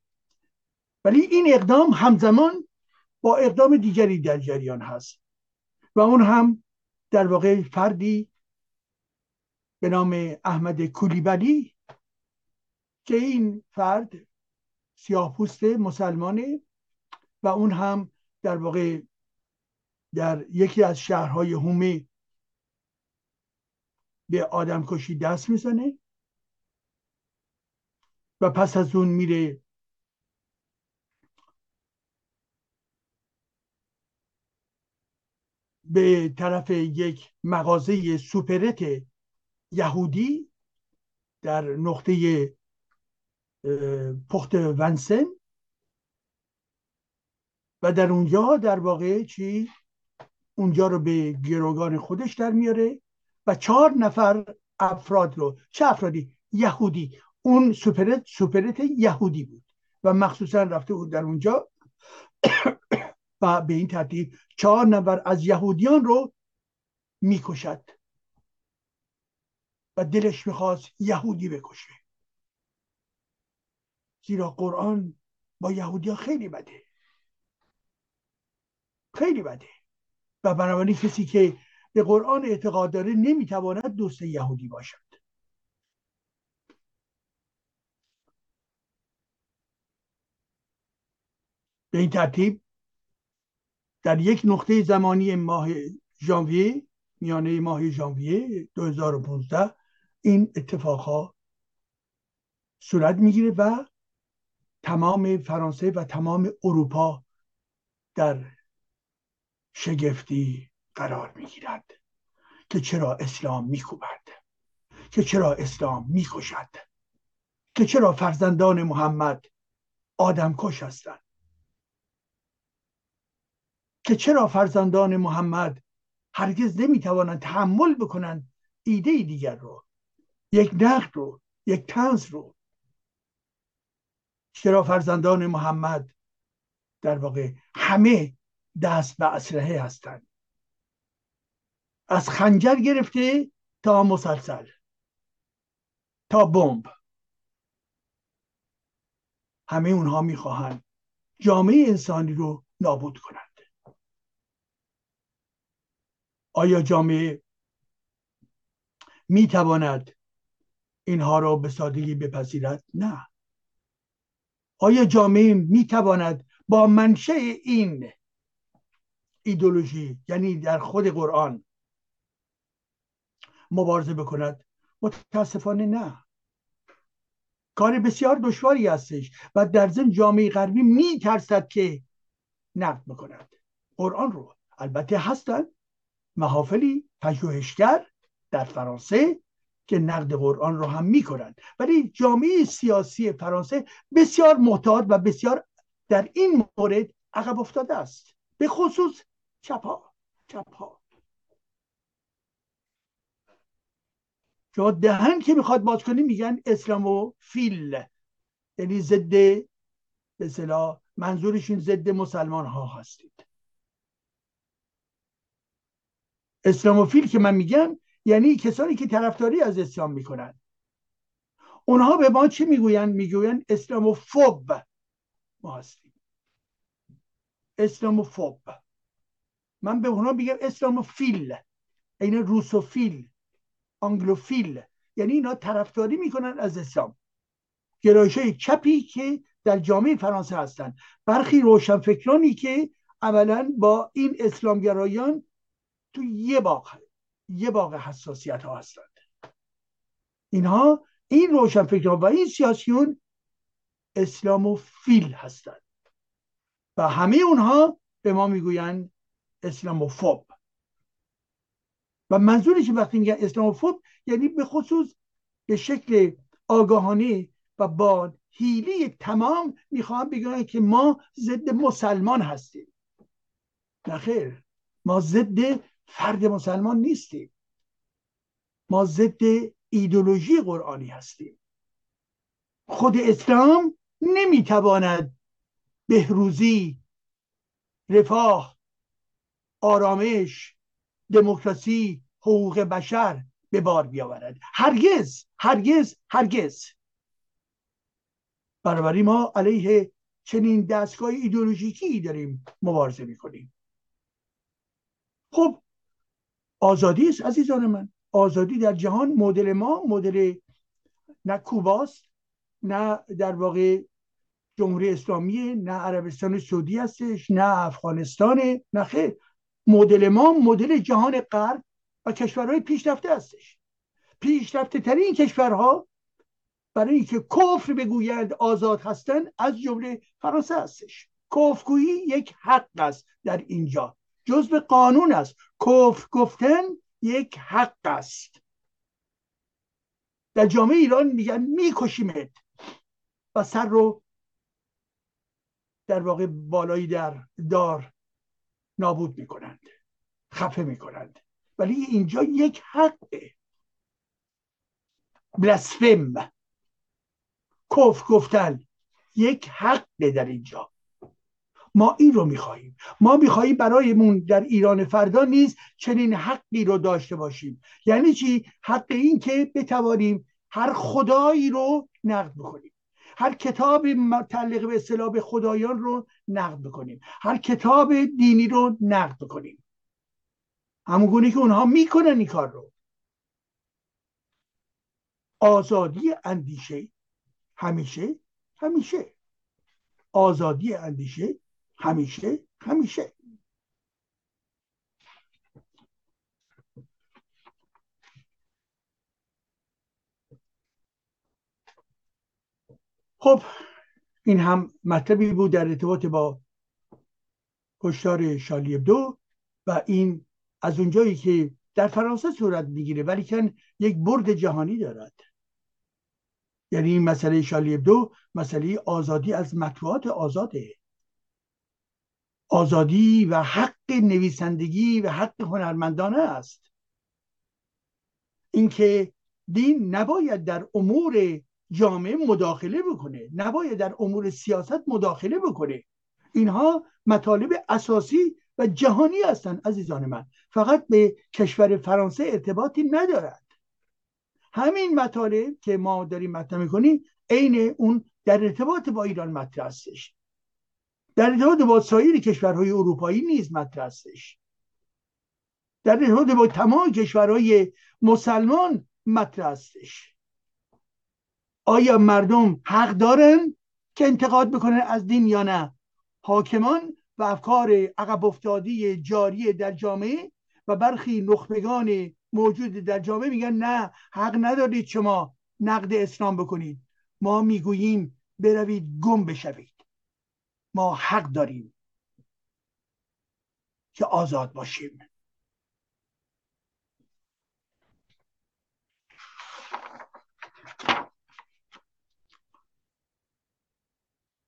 ولی این اقدام همزمان با اقدام دیگری در جریان هست و اون هم در واقع فردی به نام احمد کولیبلی که این فرد سیاه پوست مسلمانه و اون هم در واقع در یکی از شهرهای هومه به آدم کشی دست می‌زنه و پس از اون میره به طرف یک مغازه سوپرت یهودی در نقطه پورت ونسن. و در اونجا در واقع چی؟ اونجا رو به گروگان خودش در میاره و چهار نفر افراد رو چه افرادی؟ یهودی. اون سوپرت سوپرت یهودی بود و مخصوصا رفته بود در اونجا. و به این ترتیب چهار نفر از یهودیان رو می‌کشد و دلش می‌خواست یهودی بکشه. زیرا قرآن با یهودی خیلی بده. خیلی بده. و بنابراین کسی که به قرآن اعتقاد داره نمی‌تواند دوست یهودی باشد. به این ترتیب در یک نقطه زمانی ماه ژانویه میانه ماه ژانویه 2015 این اتفاقها صورت می‌گیره و تمام فرانسه و تمام اروپا در شگفتی قرار می‌گیرد که چرا اسلام میکوبد که چرا اسلام می‌کشد که چرا فرزندان محمد آدمکش هستند. که چرا فرزندان محمد هرگز نمی‌توانند تحمل بکنند ایده دیگر رو یک نقد رو یک تنز رو. چرا فرزندان محمد در واقع همه دست به اسلحه هستند؟ از خنجر گرفته تا مسلسل تا بمب. همه اونها می‌خواهند جامعه انسانی رو نابود کنند. آیا جامعه می‌تواند اینها را به سادگی بپذیرد؟ نه. آیا جامعه می‌تواند با منشه این ایدولوژی یعنی در خود قرآن مبارزه بکند؟ متاسفانه نه. کار بسیار دشواری هستش و در ضمن جامعه غربی میترسد که نقد بکند. قرآن رو. البته هستند محافلی پژوهشگر در فرانسه که نقد قرآن رو هم می‌کنند ولی جامعه سیاسی فرانسه بسیار محتاط و بسیار در این مورد عقب افتاده است. به خصوص چپا چپا شما دهن که می‌خواد باز کنی میگن اسلامو فیل یعنی ضد به صلاح منظورش این ضد مسلمان ها هستید. اسلاموفیل که من میگم یعنی کسانی که طرفداری از اسلام می‌کنن. اونها به ما چی می‌گوین می‌گوین اسلاموفوب ما هستیم. اسلاموفوب. من به اونها میگم اسلاموفیل. این روسوفیل آنگلوفیل. یعنی اینا طرفداری می‌کنن از اسلام. گرایش چپی که در جامعه فرانسه هستند برخی روشنفکرانی که اولا با این اسلامگرایان تو یه باغ یه باغ حساسیت ها هستند. اینها این روشنفکران و این سیاسیون اسلاموفیل هستند. و همه اونها به ما می‌گویند اسلاموفوب. و منظوری که وقتی میگن اسلاموفوب یعنی به خصوص به شکل آگاهانه و با هیلی تمام می‌خواهم بگن که ما ضد مسلمان هستیم. نخیر ما ضد فرد مسلمان نیستیم. ما ضد ایدولوژی قرآنی هستیم. خود اسلام نمی‌تواند بهروزی رفاه آرامش دموکراسی حقوق بشر به بار بیاورد. هرگز هرگز هرگز. بنابراین ما علیه چنین دستگاه ایدولوژیکی داریم مبارزه می‌کنیم. خب آزادی است عزیزان من. آزادی در جهان مدل ما مدل نه کوباست نه در واقع جمهوری اسلامی نه عربستان سعودی هستش نه افغانستان نه خیر. مدل ما مدل جهان غرب و کشورهای پیشرفته هستش. پیشرفته ترین کشورها برای اینکه کفر بگویند آزاد هستند از جمله فرانسه هستش. کفرگویی یک حق است در اینجا. جزء قانون است. کفر گفتن یک حق است. در جامعه ایران میگن میکشیمت. و سر رو در واقع بالایی در دار نابود می‌کنند. خفه می‌کنند. ولی اینجا یک حقه. بلسفم کف گفتن یک حقه در اینجا. ما این رو می‌خواهیم. ما می‌خواهیم برایمون در ایران فردا نیز چنین حقی رو داشته باشیم. یعنی چی؟ حق این که بتوانیم هر خدایی رو نقد بکنیم. هر کتاب متعلق به اصطلاح خدایان رو نقد بکنیم. هر کتاب دینی رو نقد بکنیم. همون گونه که اونها می‌کنن این کار رو. آزادی اندیشه همیشه همیشه. آزادی اندیشه همیشه همیشه. خب این هم مطلبی بود در ارتباط با کشتار شالی دو و این از اونجایی که در فرانسه صورت می‌گیره ولی کن یک برد جهانی دارد. یعنی این مسئله شالی دو مسئله آزادی از مطبوعات آزاده. آزادی و حق نویسندگی و حق هنرمندانه است. اینکه دین نباید در امور جامعه مداخله بکنه نباید در امور سیاست مداخله بکنه. اینها مطالب اساسی و جهانی هستند عزیزان من. فقط به کشور فرانسه ارتباطی ندارد. همین مطالب که ما داریم مطرح می‌کنیم عین اون در ارتباط با ایران مطرح هستش. در ارتباط با سایر کشورهای اروپایی نیز مطرح هستش. در ارتباط با تمام کشورهای مسلمان مطرح هستش. آیا مردم حق دارن که انتقاد بکنن از دین یا نه؟ حاکمان و افکار عقب افتادی جاری در جامعه و برخی نخبگان موجود در جامعه میگن نه حق ندارید شما نقد اسلام بکنید. ما می‌گوییم بروید گم بشوید. ما حق داریم که آزاد باشیم.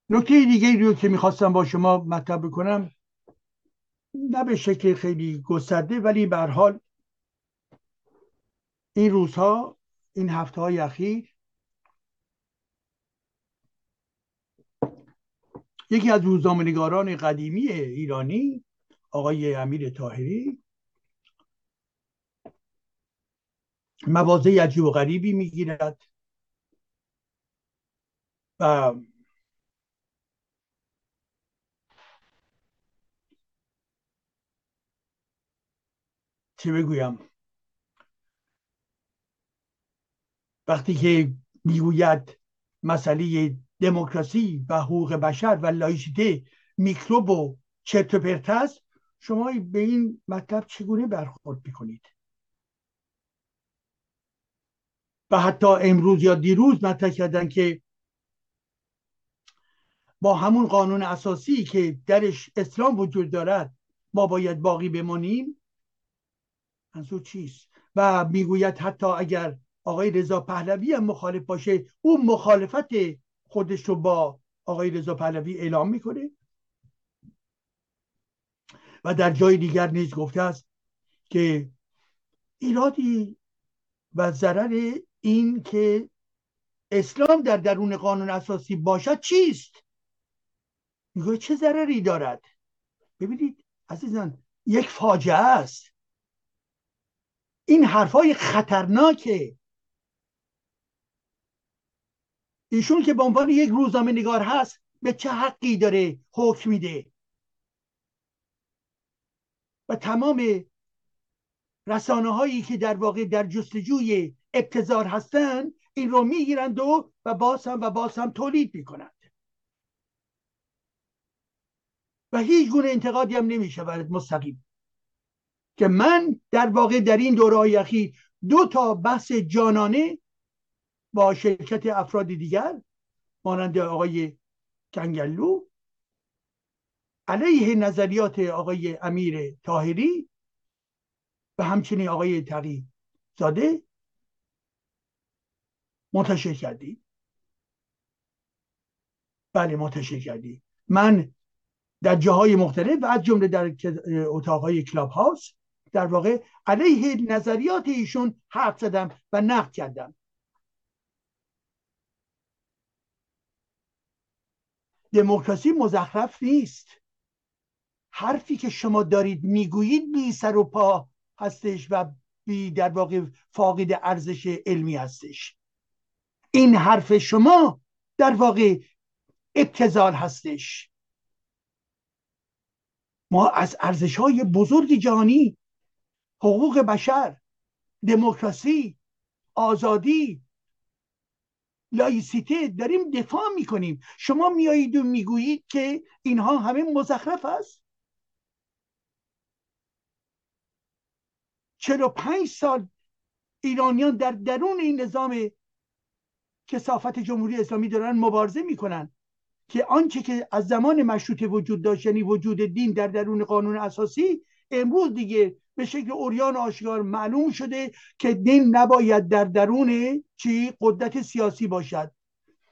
نکته دیگه رو که می‌خواستم با شما مطرح بکنم نه به شکل خیلی گسترده ولی به حال این روزها این هفته های اخیر یکی از روزنامه‌نگاران قدیمی ایرانی آقای امیر تاهری موازه عجیب و غریبی می‌گیرد. و چه بگویم؟ وقتی که می‌گوید مسئله دموکراسی و حقوق بشر و لایسیته میکروب و چرت و پرت است شما به این مطلب چگونه برخورد می‌کنید؟ و حتی امروز یا دیروز مطرح کردن که با همون قانون اساسی که درش اسلام وجود دارد ما باید باقی بمانیم؟ منظور چیست؟ و می‌گوید حتی اگر آقای رضا پهلوی هم مخالف باشه او مخالفت خودش رو با آقای رضا پهلوی اعلام می‌کنه. و در جای دیگر نیز گفته است که ایرادی و ضرر این که اسلام در درون قانون اساسی باشد چیست؟ میگه چه ضرری دارد؟ ببینید عزیزان یک فاجعه است. این حرفای خطرناکه. ایشون که به عنوان یک روزنامه نگار هست به چه حقی داره حکم میده؟ و تمام رسانه هایی که در واقع در جستجوی ابتزار هستند این رو می‌گیرند و و باز هم و باز هم تولید می‌کنند. و هیچ گونه انتقادی هم نمی‌شود مستقیم. که من در واقع در این دوره اخیر دو تا بحث جانانه با شرکت افراد دیگر مانند آقای کنگلو علیه نظریات آقای امیر تاهری و همچنین آقای تقی زاده منتشر کردی بله منتشر کردی من در جاهای مختلف و از جمله در اتاقهای کلاب هاوس در واقع علیه نظریات ایشون حرف زدم و نقد کردم. دموکراسی مزخرف نیست. حرفی که شما دارید می‌گویید بی سر و پا هستش و بی در واقع فاقد ارزش علمی هستش. این حرف شما در واقع ابتزال هستش. ما از ارزش های بزرگ جهانی حقوق بشر دموکراسی آزادی لایسیته داریم دفاع می‌کنیم. شما میایید و می‌گویید که اینها همه مزخرف است. چرا پنج سال ایرانیان در درون این نظام کسافت جمهوری اسلامی دارن مبارزه می‌کنن که آنچه که از زمان مشروطه وجود داشت یعنی وجود دین در درون قانون اساسی امروز دیگه به شکل اوریان آشکار معلوم شده که دین نباید در درون چی؟ قدرت سیاسی باشد.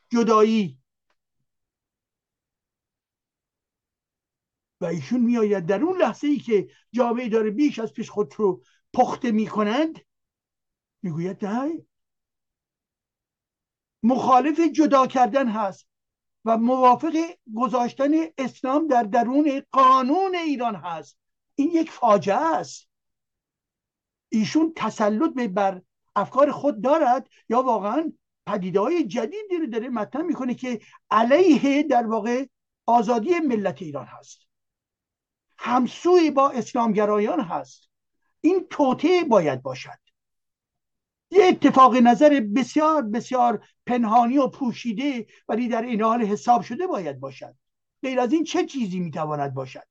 جدایی. و ایشون میآید در اون لحظه ای که جامعه داره بیش از پیش خود رو پخته می‌کنند می‌گوید نه. مخالف جدا کردن هست و موافق گذاشتن اسلام در درون قانون ایران هست. این یک فاجعه است. ایشون تسلط به بر افکار خود دارد؟ یا واقعا پدیده های جدیدی رو داره مطرح می‌کنه که علیه در واقع آزادی ملت ایران هست. همسوی با اسلامگرایان هست. این توطعه باید باشد. یه اتفاق نظر بسیار بسیار پنهانی و پوشیده ولی در این حال حساب شده باید باشد. غیر از این چه چیزی می‌تواند باشد؟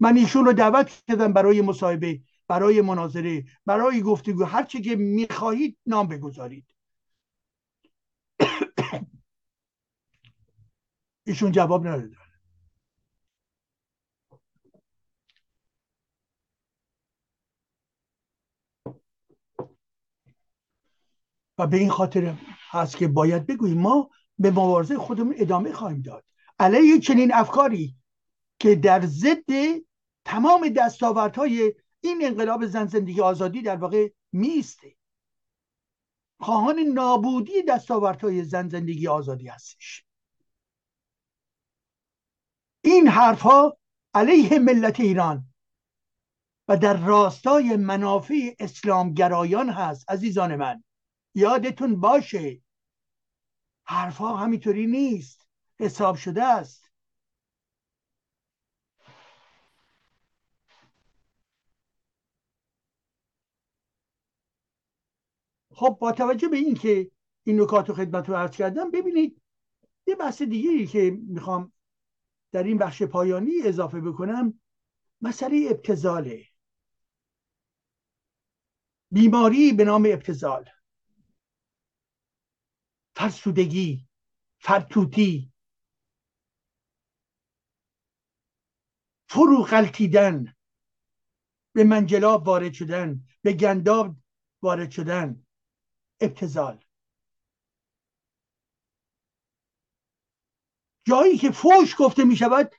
من ایشون رو دعوت کردم برای مصاحبه برای مناظره برای گفتگو هر چه که می‌خواهید نام بگذارید. *coughs* ایشون جواب ندادن و به این خاطر هست که باید بگوییم ما به مبارزه خودمون ادامه خواهیم داد. علیه چنین افکاری که در ضد تمام دستاوردهای این انقلاب زن زندگی آزادی در واقع میسته خواهان نابودی دستاوردهای زن زندگی آزادی هستش. این حرفها علیه ملت ایران و در راستای منافع اسلامگرایان هست عزیزان من. یادتون باشه. حرفها همینطوری نیست. حساب شده است. خب با توجه به اینکه این نکات رو خدمت رو عرض کردم ببینید یه بحث دیگه که می‌خوام در این بخش پایانی اضافه بکنم مسئله ابتزاله. بیماری به نام ابتزال. فرسودگی فرتوتی. فرو غلطیدن. به منجلاب وارد شدن. به گنداب وارد شدن. ابتزال جایی که فوش گفته می شود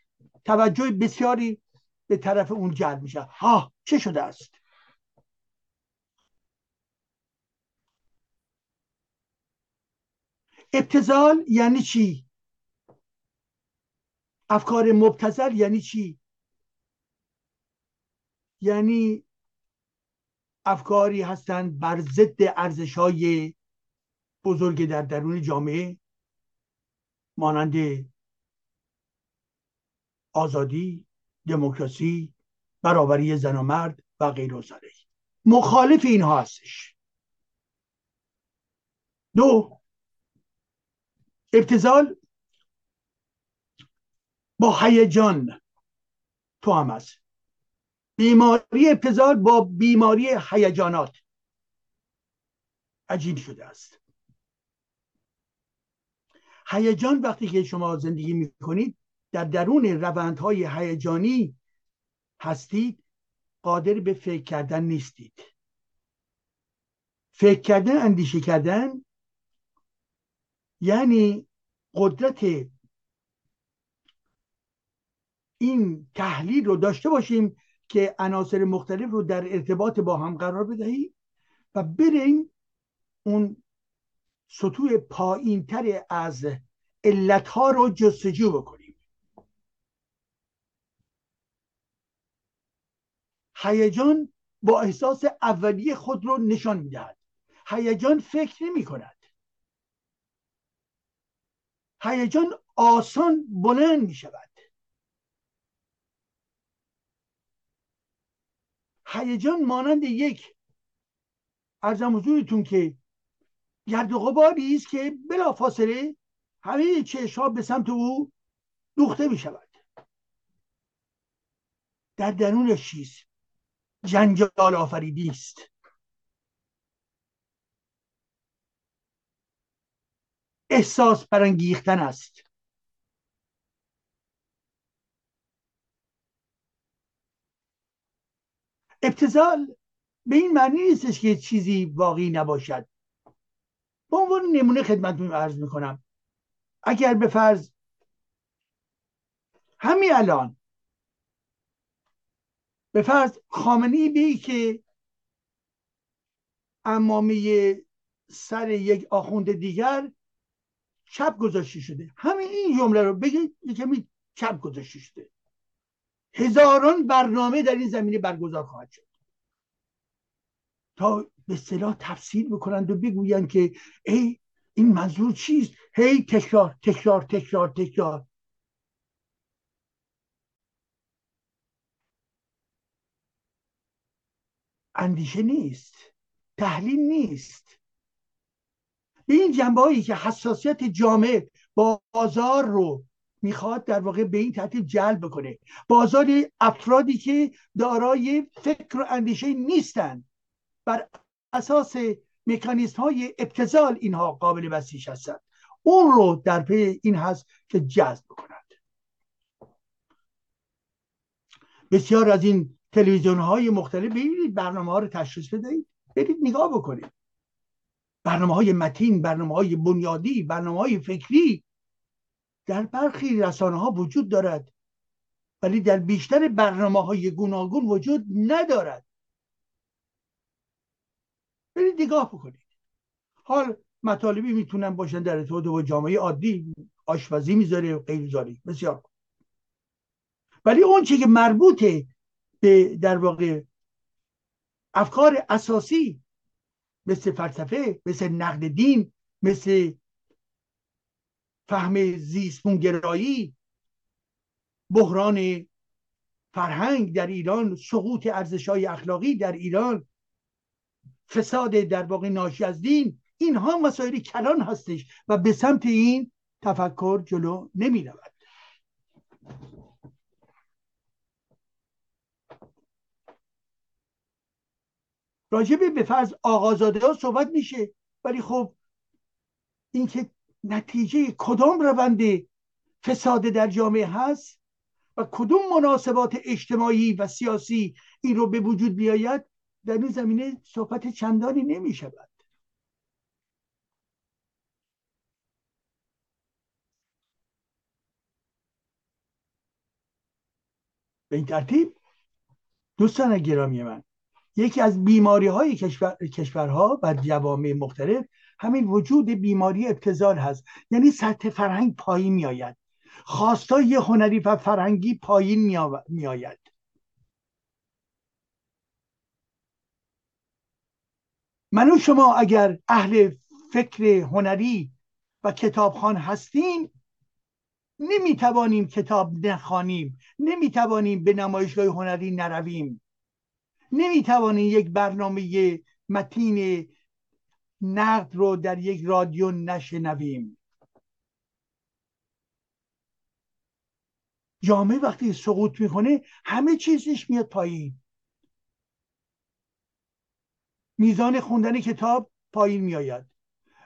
توجه بسیاری به طرف اون جلب می شود. ها چه شده است؟ ابتزال یعنی چی؟ افکار مبتزل یعنی چی؟ یعنی افکاری هستند بر ضد ارزش های بزرگ در درون جامعه مانند آزادی دموکراسی برابری زن و مرد و غیر و مخالف اینها هستش. دو ابتزال با هیجان تو هم هست. بیماری ابتزال با بیماری هیجانات عجیب شده است. هیجان وقتی که شما زندگی می‌کنید در درون روندهای هیجانی هستید قادر به فکر کردن نیستید. فکر کردن اندیشه کردن یعنی قدرت این تحلیل رو داشته باشیم که عناصر مختلف رو در ارتباط با هم قرار بدهیم و بریم اون سطوح پایینتر از علتها رو جستجو بکنیم. هیجان با احساس اولیه خود رو نشان می‌دهد. هیجان فکر نمی کند هیجان آسان بلند می شود هیجان مانند یک ارزم حضورتون که گرد و غباری است که بلا فاصله همه چشم به سمت او دوخته می شود در درونش چیست جنجال آفریدی است. احساس برانگیختن است. ابتزال به این معنی نیستش که چیزی واقعی نباشد. به عنوان نمونه خدمتتون عرض می‌کنم. اگر به فرض همین الان به فرض خامنی بی که امامه سر یک آخوند دیگر چپ گذاشته شده. همین این جمله رو بگید کمی چپ گذاشته شده. هزاران برنامه در این زمینه برگزار خواهد شد. تا به صلاح تفسیر بکنند و بگویند که ای این منظور چیست؟ هی تکرار تکرار تکرار تکرار. اندیشه نیست تحلیل نیست. به این جنبه هایی که حساسیت جامعه بازار رو می‌خواد در واقع به این ترتیب جلب بکنه. بازار افرادی که دارای فکر و اندیشه نیستند بر اساس مکانیزم های ابتزال اینها قابل بسیج هستند اون رو در پی این هست که جذب کنند بسیار از این تلویزیون های مختلف ببینید برنامه ها رو تشخیص بدهید. برید نگاه بکنید. برنامه های متین برنامه های بنیادی برنامه های فکری در برخی رسانه ها وجود دارد ولی در بیشتر برنامه های گوناگون وجود ندارد. برید نگاه بکنید. حال مطالبی می‌تونن باشن در ارتباط با جامعه عادی آشپزی می‌ذاره و غیر بسیار ولی اون چی که مربوطه به در واقع افکار اساسی مثل فلسفه مثل نقد دین مثل فهم زیستمونگرایی بحران فرهنگ در ایران سقوط ارزش های اخلاقی در ایران فساد در واقع ناشی از دین اینها مسائل کلان هستش و به سمت این تفکر جلو نمی رود راجب به فرض آقازاده ها صحبت میشه ولی خب اینکه نتیجه کدام روند فساد در جامعه هست و کدوم مناسبات اجتماعی و سیاسی این رو به وجود بیاید؟ در این زمینه صحبت چندانی نمی شود. به این ترتیب دوستان گرامی من یکی از بیماری های کشور، کشورها و جوامع مختلف همین وجود بیماری ابتزال هست. یعنی سطح فرهنگ پایین می آید خواستای هنری و فرهنگی پایین می آید. من و شما اگر اهل فکر هنری و کتابخان هستیم نمی‌توانیم کتاب نخوانیم. نمی‌توانیم به نمایشگاه هنری نرویم. نمی‌توانیم یک برنامه متین نقد رو در یک رادیو نشنویم. جامعه وقتی سقوط می‌کنه همه چیزش میاد پایین. میزان خوندن کتاب پایین میآید.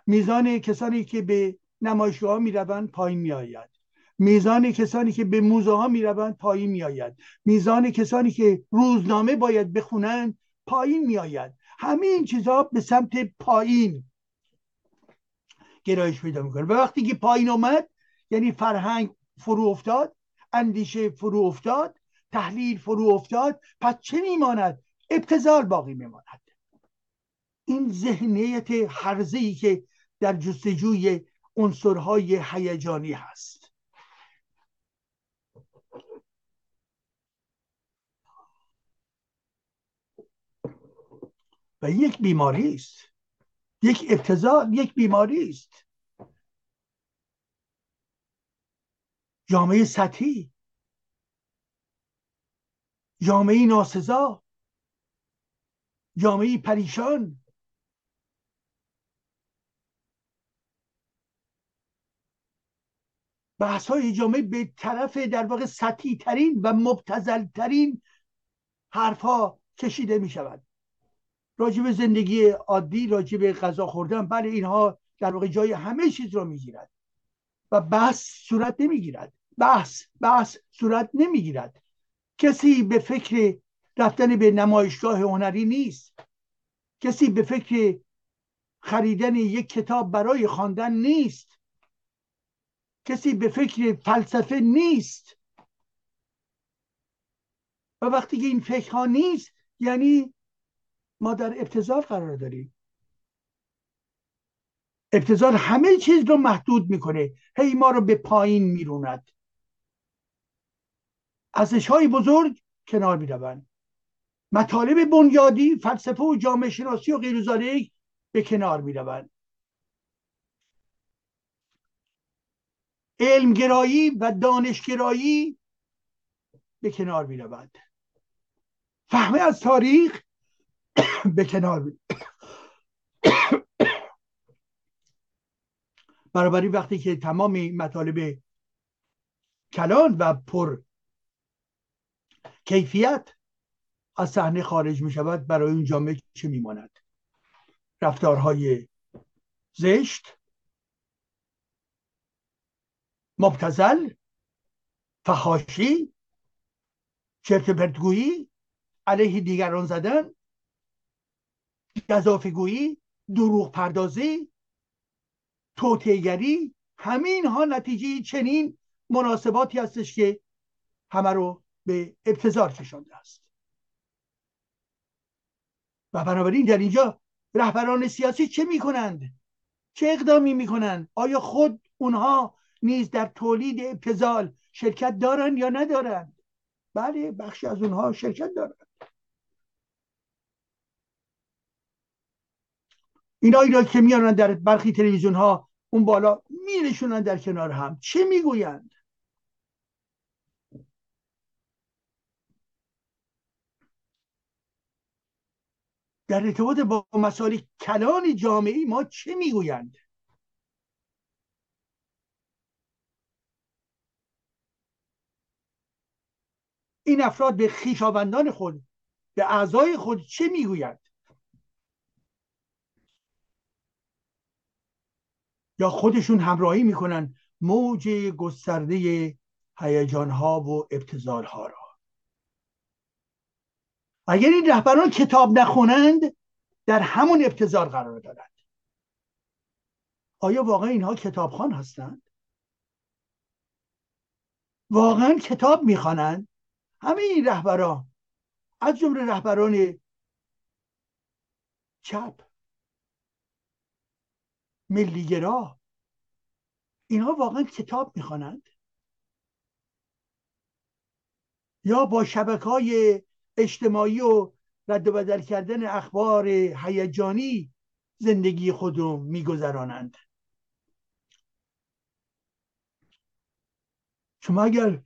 میزان کسانی که به نمایشگاه می‌روند پایین میآید. میزان کسانی که به موزه ها می‌روند پایین میآید. میزان کسانی که روزنامه باید بخونند پایین میآید. همه این چیزها به سمت پایین گرایش پیدا می‌کنه. و وقتی که پایین آمد یعنی فرهنگ فرو افتاد اندیشه فرو افتاد تحلیل فرو افتاد پس چه میماند؟ ابتزال باقی میماند. این ذهنیت ای که در جستجوی عنصرهای هیجانی هست. و یک بیماری است. یک ابتزال یک بیماری است. جامعه سطحی. جامعه ناسزا. جامعه پریشان. بحث های جامعه به طرف در واقع سطحی ترین و مبتزل ترین حرف ها کشیده می شود راجب زندگی عادی راجب غذا خوردن بله اینها در واقع جای همه چیز را می‌گیرد. و بحث صورت نمی‌گیرد. بحث بحث صورت نمی‌گیرد. کسی به فکر رفتن به نمایشگاه هنری نیست. کسی به فکر خریدن یک کتاب برای خواندن نیست. کسی به فکر فلسفه نیست. و وقتی که این فکرها نیست یعنی ما در ابتزال قرار داریم. ابتزال همه چیز رو محدود می‌کنه. هی ما رو به پایین می‌روند. ازش های بزرگ کنار می‌روند. مطالب بنیادی فلسفه و جامعه شناسی و غیر به کنار می‌روند. علمگرایی و دانشگرایی به کنار می‌روند. فهمه از تاریخ *coughs* به کنار *coughs* برابری وقتی که تمام مطالب کلان و پر کیفیت از صحنه خارج می شود برای اون جامعه چه میماند؟ رفتارهای زشت مبتزل فحاشی چرت پرتگویی علیه دیگران زدن گذافگویی دروغ پردازی توتیگری همین ها نتیجه چنین مناسباتی هستش که همه رو به ابتزار کشانده است. و بنابراین در اینجا رهبران سیاسی چه می‌کنند؟ چه اقدامی می‌کنند؟ آیا خود اونها نیز در تولید ابتزال شرکت دارند یا ندارند؟ بله بخشی از اونها شرکت دارند. اینایی را که میارن در برخی تلویزیون ها اون بالا می در کنار هم. چه می‌گویند؟ در ارتباط با مسائل کلان جامعی ما چه می‌گویند؟ این افراد به خیشاوندان خود به اعضای خود چه می‌گویند؟ یا خودشون همراهی می‌کنن موج گسترده هیجان ها و ابتزال ها را. اگر این رهبران کتاب نخونند در همون ابتزال قرار دارند. آیا واقعا اینها کتابخوان هستند؟ واقعا کتاب می‌خوانند؟ همه این رهبران از جمله رهبران چپ ملیگرا. اینها واقعا کتاب می‌خوانند. یا با شبکه های اجتماعی و رد و بدل کردن اخبار هیجانی زندگی خود رو میگذرانند. شما اگر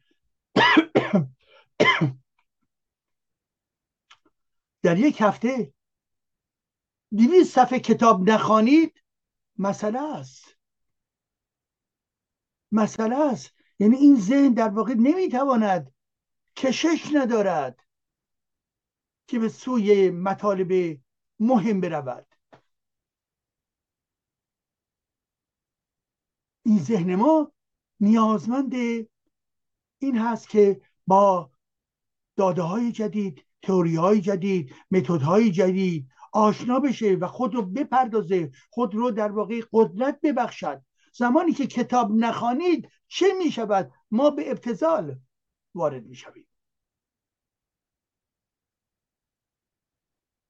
در یک هفته دویست صفحه کتاب نخوانید مسئله است. مسئله است. یعنی این ذهن در واقع نمی‌تواند کشش ندارد که به سوی مطالب مهم برود. این ذهن ما نیازمند این هست که با داده های جدید تئوری های جدید متد های جدید آشنا بشه و خود رو بپردازه خود رو در واقع قدرت ببخشد. زمانی که کتاب نخوانید چه می شود ما به ابتزال وارد می شویم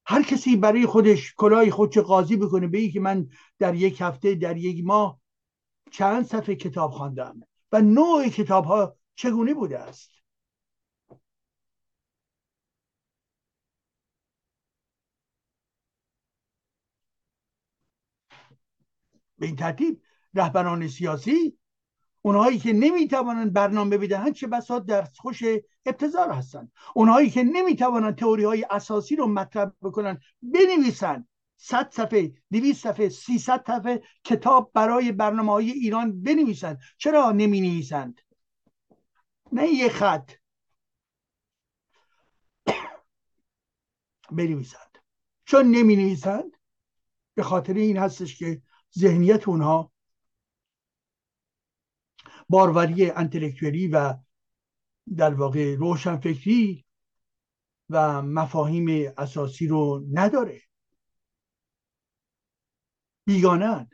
هر کسی برای خودش کلاه خودش قاضی بکنه به که من در یک هفته در یک ماه چند صفحه کتاب خواندم و نوع کتاب ها چگونه بوده است؟ به این ترتیب رهبران سیاسی اونهایی که نمی‌توانند برنامه بدهند چه بسا در خوش ابتزار هستند. اونهایی که نمی‌توانند تئوری های اساسی رو مطرح بکنن بنویسند صد صفحه دویست صفحه سیصد صفحه کتاب برای برنامه های ایران بنویسند. چرا نمی نویسند نه یه خط. *coughs* بنویسند. چون نمی نویسند به خاطر این هستش که ذهنیت اونها باروری انتلکتوری و در واقع روشنفکری و مفاهیم اساسی رو نداره. بیگانه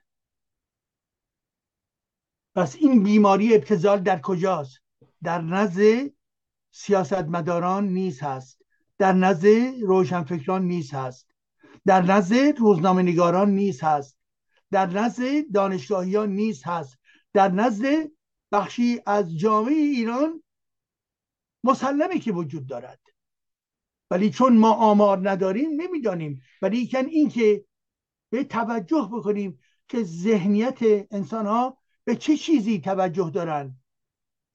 پس این بیماری ابتزال در کجاست؟ در نزد سیاستمداران نیز هست. در نزد روشنفکران نیز هست. در نزد روزنامه نگاران نیز هست. در نزد دانشگاهیان نیز هست. در نزد بخشی از جامعه ایران مسلمه که وجود دارد. ولی چون ما آمار نداریم نمی‌دانیم. ولی این که به توجه بکنیم که ذهنیت انسان ها به چه چیزی توجه دارن.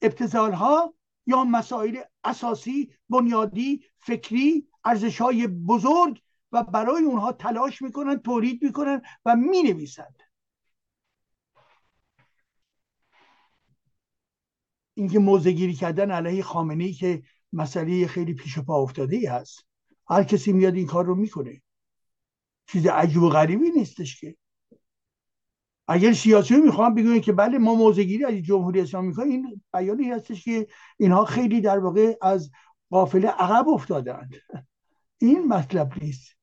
ابتزال ها یا مسائل اساسی بنیادی فکری ارزش های بزرگ و برای اونها تلاش می‌کنن تولید می‌کنن و می‌نویسند اینکه موزه گیری کردن علیه خامنه ای که مسئله خیلی پیش پا افتاده ای هست. هر کسی میاد این کار رو می‌کنه. چیز عجیب و غریبی نیستش که. اگر سیاسی می‌خوام بگوین که بله ما موزگیری از جمهوری اسلامی می‌کنیم این بیانی هستش که اینها خیلی در واقع از قافله عقب افتادند این مطلب نیست.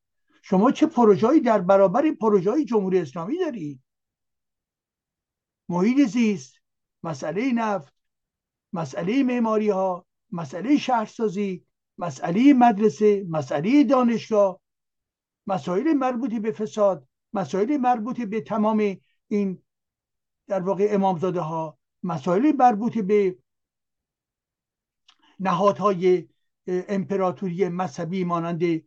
شما چه پروژه‌ای در برابر پروژه جمهوری اسلامی دارید محیط زیست مسئله نفت مسئله معماری ها مسئله شهرسازی مسئله مدرسه مسئله دانشگاه مسائل مربوطی به فساد مسائل مربوطی به تمام این در واقع امامزاده ها مسائل مربوط به نهادهای امپراتوری مذهبی مانند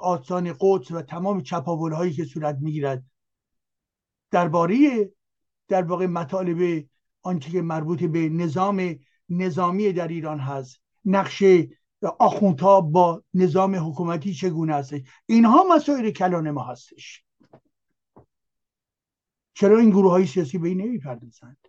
آستان قدس و تمام چپاول هایی که صورت می‌گیرد. درباره در واقع مطالب آنچه که مربوط به نظام نظامی در ایران هست. نقش آخوندها با نظام حکومتی چگونه هستش؟ اینها مسائل کلان ما هستش. چرا این گروه های سیاسی به این نمی‌پردازند؟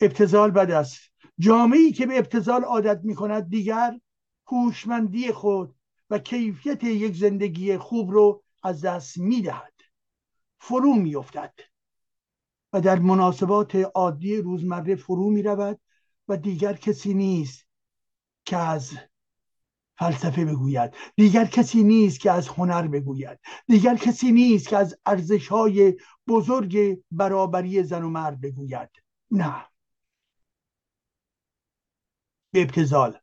ابتزال بد است جامعه که به ابتزال عادت می کند دیگر هوشمندی خود و کیفیت یک زندگی خوب رو از دست می دهد فرو می افتد و در مناسبات عادی روزمره فرو می رود و دیگر کسی نیست که از فلسفه بگوید. دیگر کسی نیست که از هنر بگوید. دیگر کسی نیست که از ارزش های بزرگ برابری زن و مرد بگوید. نه. به ابتزال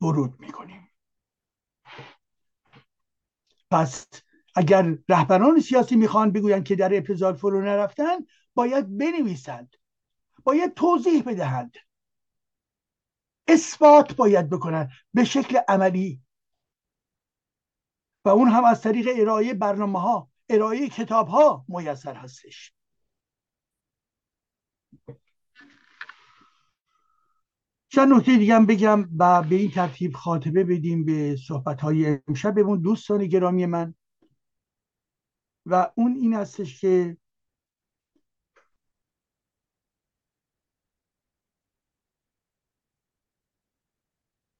ورود می‌کنیم. پس اگر رهبران سیاسی می‌خوان بگویند که در ابتزال فرو نرفتن باید بنویسند باید توضیح بدهند. اثبات باید بکنن به شکل عملی. و اون هم از طریق ارائه برنامه ها ارائه کتاب ها میسر هستش. چند نکته دیگه بگم و به این ترتیب خاطبه بدیم به صحبت های امشبمون دوستان گرامی من. و اون این هستش که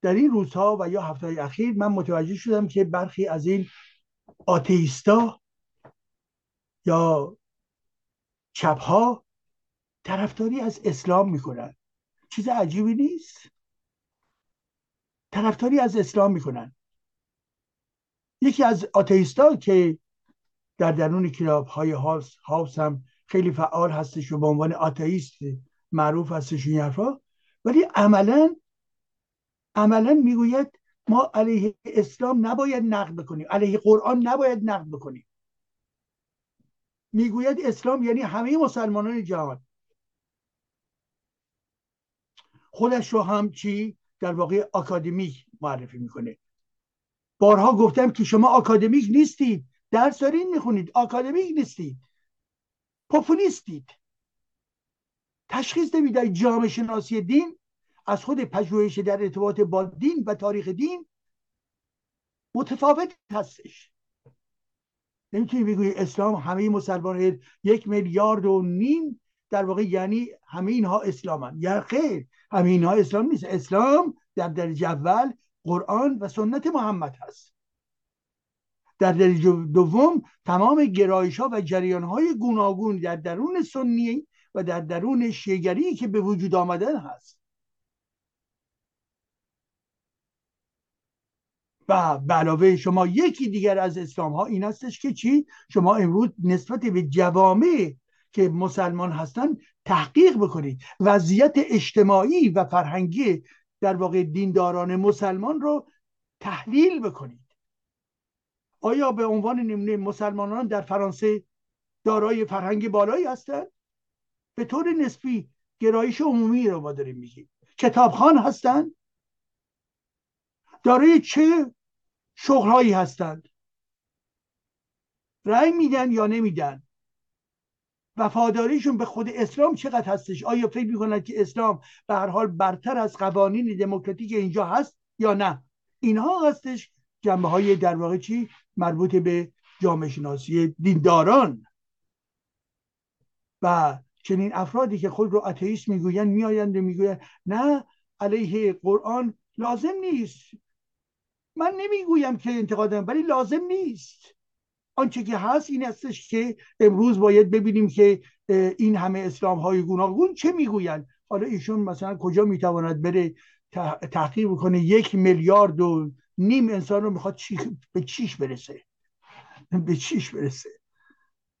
در این روزها و یا هفته اخیر من متوجه شدم که برخی از این آتیستا یا چپها طرفداری از اسلام می‌کنن. چیز عجیبی نیست. طرفداری از اسلام می‌کنن. یکی از آتیستا که در درون کلاب های هاوس, هاوس هم خیلی فعال هستش و به عنوان آتئیست معروف هستش این حرفا ولی عملا عملا می‌گوید ما علیه اسلام نباید نقد بکنیم علیه قرآن نباید نقد بکنیم. می‌گوید اسلام یعنی همه مسلمانان جهان. خودش رو هم چی در واقع اکادمیک معرفی می‌کنه. بارها گفتم که شما آکادمیک نیستید درس دارین می‌خونید آکادمیک نیستید. پوپولیستید تشخیص نمی‌دهید جامعه شناسی دین از خود پژوهش در ارتباط با دین و تاریخ دین متفاوت هستش. نمی‌تونی بگوی اسلام همه مسلمان یک میلیارد و نیم در واقع یعنی همه اینها اسلامن. یا خیر همه اینها اسلام نیست. اسلام در درجه اول قرآن و سنت محمد هست. در درجه دوم تمام گرایش ها و جریان های گوناگون در درون سنی و در درون شیگری که به وجود آمدن هست. و به علاوه شما یکی دیگر از اسلام ها این هستش که چی؟ شما امروز نسبت به جوامع که مسلمان هستن تحقیق بکنید. وضعیت اجتماعی و فرهنگی در واقع دینداران مسلمان رو تحلیل بکنید. آیا به عنوان نمونه مسلمانان در فرانسه دارای فرهنگ بالایی هستند به طور نسبی گرایش عمومی رو ما داریم میگیم. کتابخان هستند دارای چه شغلهایی هستند؟ رأی میدن یا نمیدن؟ وفاداریشون به خود اسلام چقدر هستش؟ آیا فکر می‌کنند که اسلام به هر حال برتر از قوانین دموکراتیک اینجا هست یا نه؟ اینها هستش. جنبه های در واقع چی؟ مربوط به جامعه شناسی دینداران. و چنین افرادی که خود رو اتئیست می‌گویند میآیند و می‌گویند نه علیه قرآن لازم نیست. من نمی‌گویم که انتقادم ولی لازم نیست. آنچه که هست این استش که امروز باید ببینیم که این همه اسلام های گوناگون چه می‌گویند. حالا ایشون مثلا کجا می‌تواند بره تحقیق بکنه؟ یک میلیارد و نیم انسان رو می‌خواد چی... به چیش برسه؟ به چیش برسه؟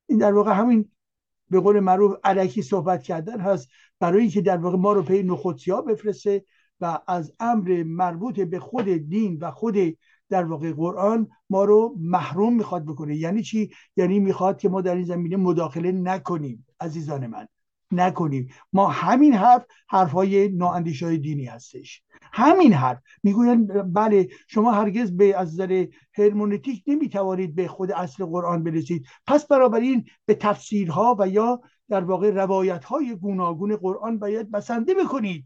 این در واقع همین به قول معروف علکی صحبت کردن هست برای اینکه در واقع ما رو پی نخودسی ها بفرسته و از امر مربوط به خود دین و خود در واقع قرآن ما رو محروم می‌خواد بکنه. یعنی چی؟ یعنی می‌خواد که ما در این زمینه مداخله نکنیم عزیزان من. نکنیم. ما همین حرف حرف های نااندیش های دینی هستش. همین حرف. می‌گوین بله شما هرگز به از نظر هرمونتیک نمی‌توانید به خود اصل قرآن برسید. پس بنابراین به تفسیرها و یا در واقع روایت های گوناگون قرآن باید بسنده بکنید.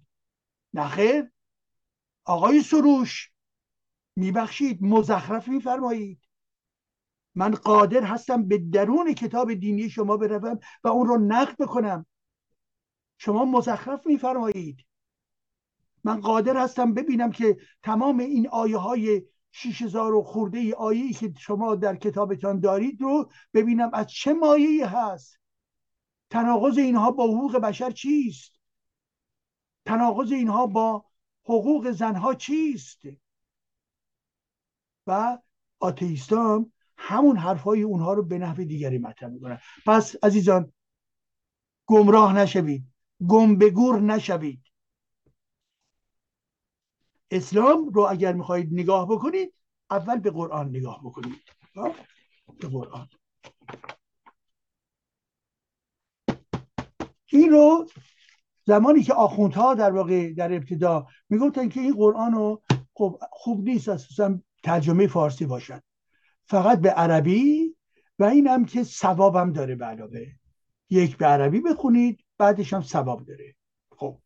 نخیر آقای سروش. میبخشید مزخرف میفرمایید. من قادر هستم به درون کتاب دینی شما بروم و اون رو نقد بکنم. شما مزخرف میفرمایید. من قادر هستم ببینم که تمام این آیه های شیش هزار و خورده آیه که شما در کتابتان دارید رو ببینم از چه مایه هست. تناقض اینها با حقوق بشر چیست؟ تناقض اینها با حقوق زنها چیست؟ و آتیستان همون حرفای اونها رو به نحو دیگری مطرح می‌کنن. پس عزیزان گمراه نشوید. گم به گور نشوید. اسلام رو اگر می‌خواهید نگاه بکنید اول به قرآن نگاه بکنید. به قرآن. این رو زمانی که آخوندها در واقع در ابتدا می‌گفتن که این قرآن رو خب خوب نیست اساسا ترجمه فارسی باشد فقط به عربی و این هم که ثوابم داره به علاوه. یک به عربی بخونید بعدش هم ثواب داره. خب.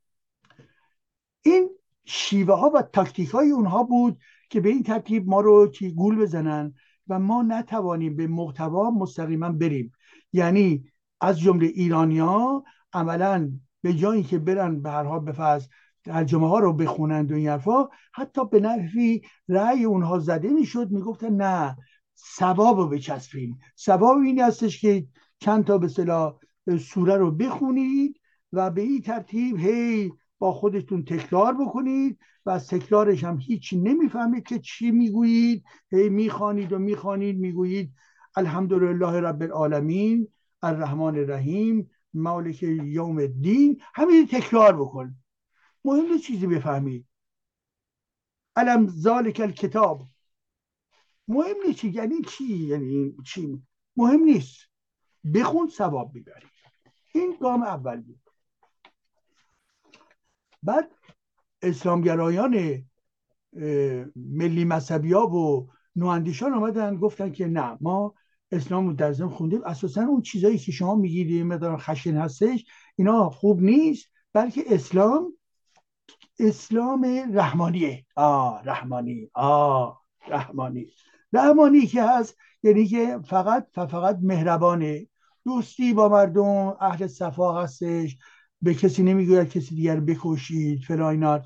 این شیوه ها و تاکتیک های اونها بود که به این ترتیب ما رو گول بزنن و ما نتوانیم به محتوا مستقیما بریم. یعنی از جمله ایرانیا عملا به جایی که برن به هر حال ترجمه ها رو بخونند و این حرفا حتی به نحوی رأی اونها زده می‌شد می‌گفتن نه ثواب رو بچسبیم ثواب این هستش که چند تا به صلاح سوره رو بخونید و به این ترتیب هی با خودتون تکرار بکنید و از تکرارش هم هیچ نمی‌فهمید که چی می‌گویید. هی می‌خوانید و می‌خوانید می‌گویید الحمدلله رب العالمین الرحمن الرحیم مالک یوم الدین. همین تکرار بکن. مهم چیزی بفهمید علم ذالک الکتاب. مهم نیست یعنی چی یعنی چی؟ مهم نیست. بخون ثواب می‌بری. این گام اول بود. بعد اسلامگرایان ملی مذهبی ها و نواندیشان آمدن گفتن که نه ما اسلام در زم خوندیم. اساسا اون چیزایی که شما میگیدیم مقدار خشن هستش اینا خوب نیست بلکه اسلام اسلام رحمانیه آ رحمانی. آ رحمانی. رحمانی که هست یعنی که فقط فقط مهربانه. دوستی با مردم اهل صفا هستش. به کسی نمی‌گوید کسی دیگر بکشید فلان این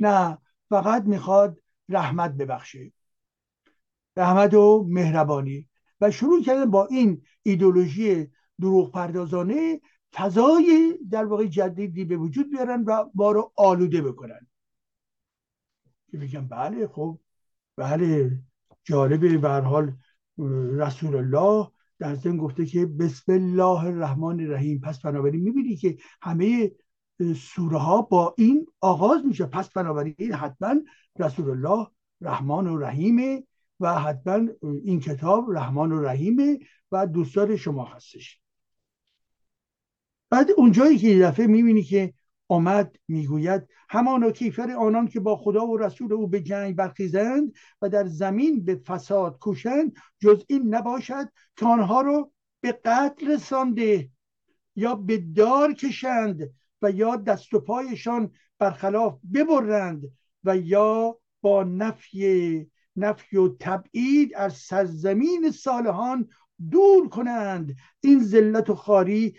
نه فقط می‌خواد رحمت ببخشه. رحمت و مهربانی. و شروع کردن با این ایدولوژی دروغ پردازانه فضای در واقع جدیدی به وجود بیارن و ما رو آلوده بکنن. که بگم بله خب بله جالبه. به حال رسول الله در زن گفته که بسم الله الرحمن الرحیم. پس بنابراین می‌بینی که همه سوره ها با این آغاز میشه. پس بنابراین حتما رسول الله رحمان و رحیمه و حتما این کتاب رحمان و رحیمه و دوستان شما هستش. بعد اونجایی که دفعه می‌بینی که آمد می‌گوید همانا کیفر آنان که با خدا و رسول او به جنگ برخیزند و در زمین به فساد کوشند جز این نباشد که آنها رو به قتل رسانده یا به دار کشند و یا دست و پایشان برخلاف ببرند و یا با نفی نفی و تبعید از سرزمین صالحان دور کنند. این ذلت و خاری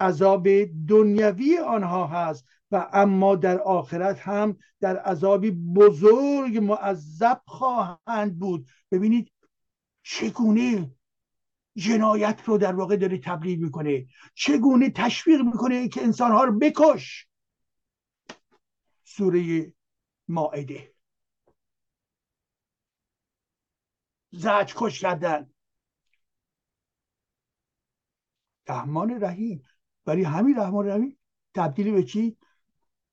عذاب دنیوی آنها هست و اما در آخرت هم در عذابی بزرگ معذب خواهند بود. ببینید چگونه جنایت رو در واقع داره تبلیغ می‌کنه چگونه تشویق می‌کنه که انسانها رو بکش. سوره ماعده زج کش کردن. رحمان رحیم. ولی همین رحمان رحیم تبدیل به چی؟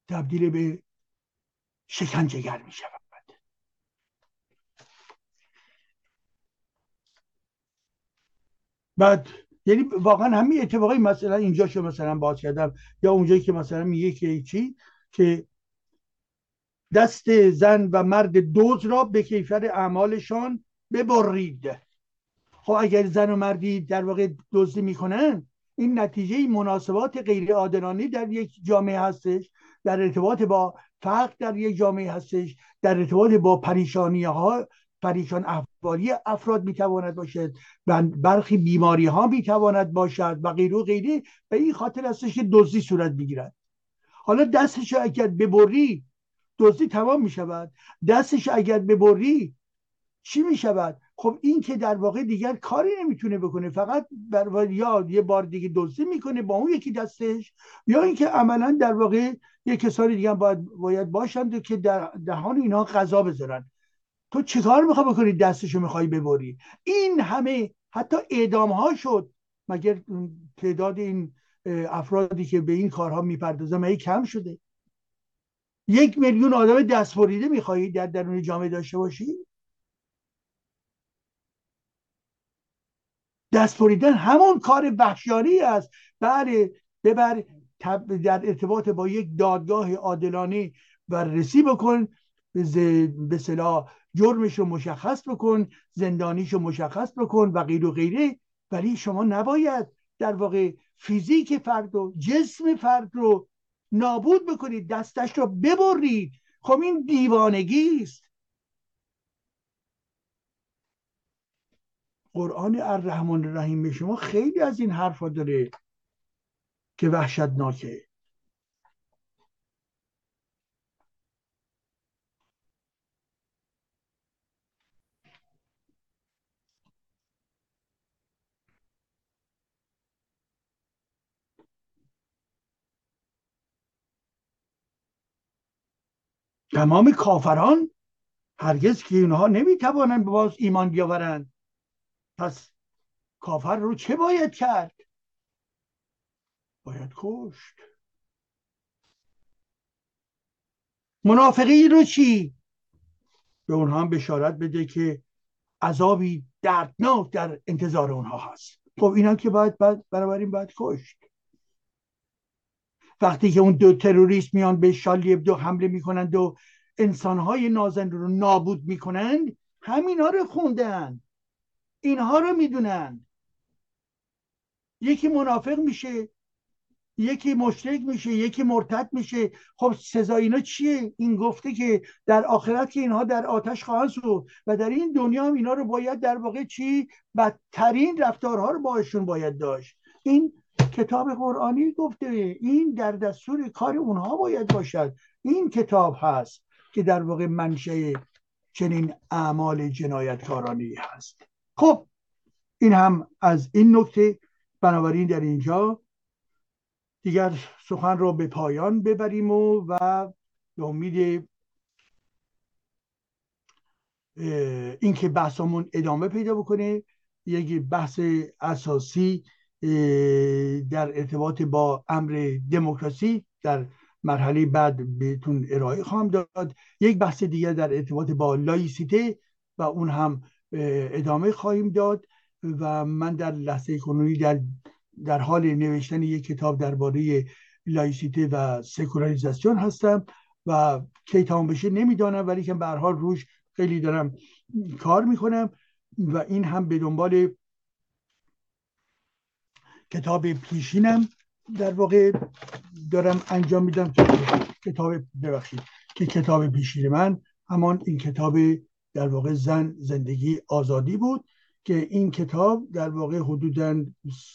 تبدیل به شکنجهگر می شود. بعد یعنی واقعا همین اتفاقی مثلا اینجا شو مثلا باز کردم یا اونجایی که مثلا میگه که چی؟ که دست زن و مرد دوز را به کیفر اعمالشان ببرید. خب اگر زن و مردی در واقع دزدی می‌کنن این نتیجه مناسبات غیر عادلانه در یک جامعه هستش در ارتباط با فقر در یک جامعه هستش در ارتباط با پریشانی ها پریشان احوالی افراد می‌تواند باشد و برخی بیماری ها می‌تواند باشد و غیره و غیره. به این خاطر هستش که دزدی صورت می‌گیرد. حالا دستش اگر ببری دزدی تمام می‌شود. دستش اگر ببری چی می‌شود؟ خب این که در واقع دیگر کاری نمی‌تونه بکنه فقط بر یا یه بار دیگه دزدی می‌کنه با اون یکی دستش یا اینکه عملا در واقع یه کسانی دیگه باید, باید باشند که در دهان اینها غذا بذارن. تو چیکار می‌خوای بکنی؟ دستشو می‌خوای ببری. این همه حتی اعدام ها شد. مگر تعداد این افرادی که به این کارها می‌پردازن مگه کم شده؟ یک میلیون آدم دست بریده در درون جامعه داشته باشی؟ دست بریدن همون کار وحشیانی است. بله ببر در ارتباط با یک دادگاه عادلانه بررسی بکن به صلاح جرمش رو مشخص بکن زندانیش رو مشخص بکن و غیر و غیره. ولی شما نباید در واقع فیزیک فرد و جسم فرد رو نابود بکنید. دستش رو ببرید. خب این دیوانگی است. قرآن الرحمن الرحیم به شما خیلی از این حرفا داره که وحشتناکه. تمام کافران هرگز که اینها نمی‌توانند باز ایمان بیاورند. پس کافر رو چه باید کرد؟ باید کشت. منافقی رو چی؟ به اونها هم بشارت بده که عذابی دردناک در انتظار اونها هست. خب اینا که باید بنابراین باید کشت. وقتی که اون دو تروریست میان به شالی دو حمله می‌کنند و انسانهای نازنده رو نابود می‌کنند همینا رو خوندن. اینها رو می‌دونن. یکی منافق میشه یکی مشرک میشه یکی مرتد میشه. خب سزا اینا چیه؟ این گفته که در آخرت که اینها در آتش خواهند سود و در این دنیا هم اینا رو باید در واقع چی؟ بدترین رفتارها رو باشون باید داشت. این کتاب قرآنی گفته این در دستور کار اونها باید باشد. این کتاب هست که در واقع منشه چنین اعمال جنایتکارانی هست. خب این هم از این نکته بنابراین در اینجا دیگر سخن را به پایان ببریم و, و به امید اینکه بحثمون ادامه پیدا بکنه یک بحث اساسی در ارتباط با امر دموکراسی در مرحله بعد بهتون ارائه خواهم داد. یک بحث دیگر در ارتباط با لایسیته و اون هم ادامه خواهیم داد و من در لحظه کنونی در در حال نوشتن یک کتاب درباره لایسیته و سکولاریزاسیون هستم و کی تمام بشه نمی‌دانم ولی که به حال روش خیلی دارم کار می‌کنم و این هم به دنبال کتاب پیشینم در واقع دارم انجام میدم کتاب ببخشید که کتاب پیشین من همان این کتاب در واقع زن زندگی آزادی بود که این کتاب در واقع حدودا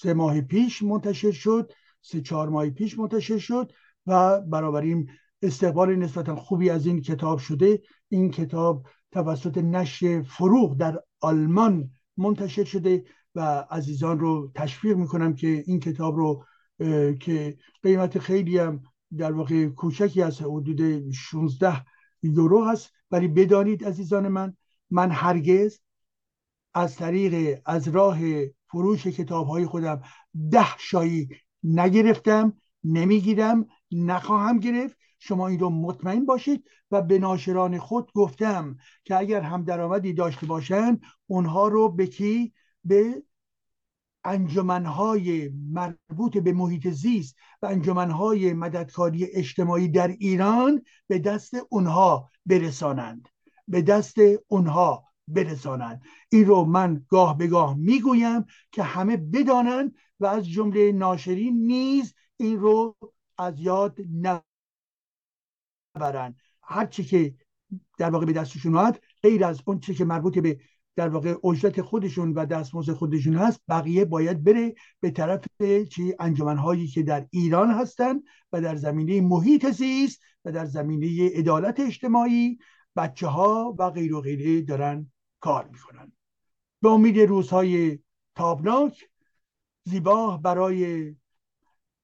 سه ماه پیش منتشر شد سه چهار ماه پیش منتشر شد و بنابراین استقبال نسبتا خوبی از این کتاب شده. این کتاب توسط نشر فروغ در آلمان منتشر شده و عزیزان رو تشویق می‌کنم که این کتاب رو که قیمت خیلی هم در واقع کوچکی از حدود 16 یورو هست. ولی بدانید عزیزان من من هرگز از طریق از راه فروش کتاب های خودم ده شایی نگرفتم نمی‌گیرم نخواهم گرفت. شما این رو مطمئن باشید و به ناشران خود گفتم که اگر هم درآمدی داشته باشند اونها رو به کی؟ به انجمنهای مربوط به محیط زیست و انجمنهای مددکاری اجتماعی در ایران به دست اونها برسانند. به دست اونها برسانند. این رو من گاه به گاه می‌گویم که همه بدانند و از جمله ناشرین نیز این رو از یاد نبرند هرچی که در واقع به دستشون اومد غیر از اون چی که مربوط به در واقع اجرت خودشون و دستمزد خودشون هست بقیه باید بره به طرف چی انجمنهایی که در ایران هستند و در زمینه محیط زیست و در زمینه عدالت اجتماعی بچه ها و غیر و غیره دارن کار می‌کنن. به امید روزهای تابناک زیبا برای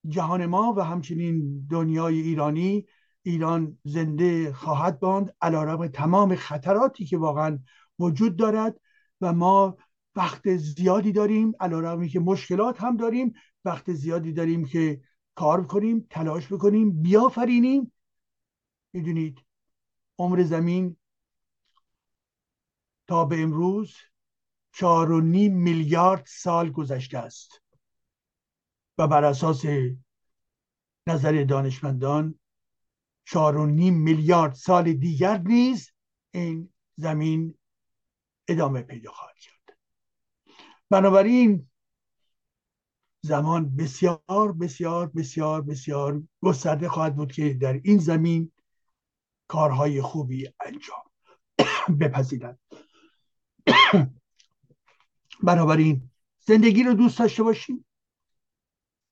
جهان ما و همچنین دنیای ایرانی ایران زنده خواهد باند علیرغم تمام خطراتی که واقعا وجود دارد و ما وقت زیادی داریم علیرغم که مشکلات هم داریم وقت زیادی داریم که کار کنیم تلاش بکنیم بیافرینیم. می‌دونید عمر زمین تا به امروز چهار و نیم میلیارد سال گذشته است. و بر اساس نظر دانشمندان چهار و نیم میلیارد سال دیگر نیز این زمین ادامه پیدا خواهد کرد. بنابراین زمان بسیار بسیار بسیار بسیار گسترده خواهد بود که در این زمین کارهای خوبی انجام *coughs* بپذیرد. *coughs* بنابراین زندگی رو دوست داشته باشیم.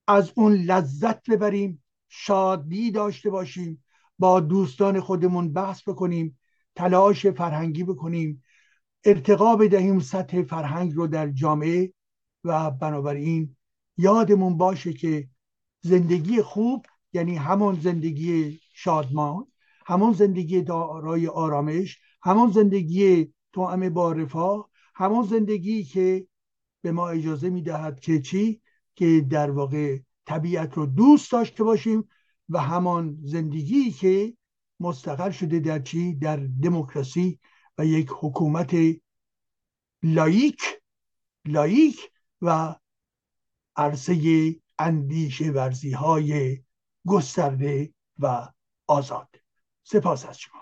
از اون لذت ببریم شادی داشته باشیم با دوستان خودمون بحث بکنیم تلاش فرهنگی بکنیم. ارتقا بدهیم سطح فرهنگ رو در جامعه و بنابراین یادمون باشه که زندگی خوب یعنی همون زندگی شادمان همون زندگی دارای آرامش همون زندگی توأم با رفاه همون زندگی که به ما اجازه می‌دهد که چی؟ که در واقع طبیعت رو دوست داشته باشیم و همان زندگی که مستقر شده در چی؟ در دموکراسی یک حکومت لایک لایک و عرصه اندیشه ورزی های گسترده و آزاد. سپاس از شما.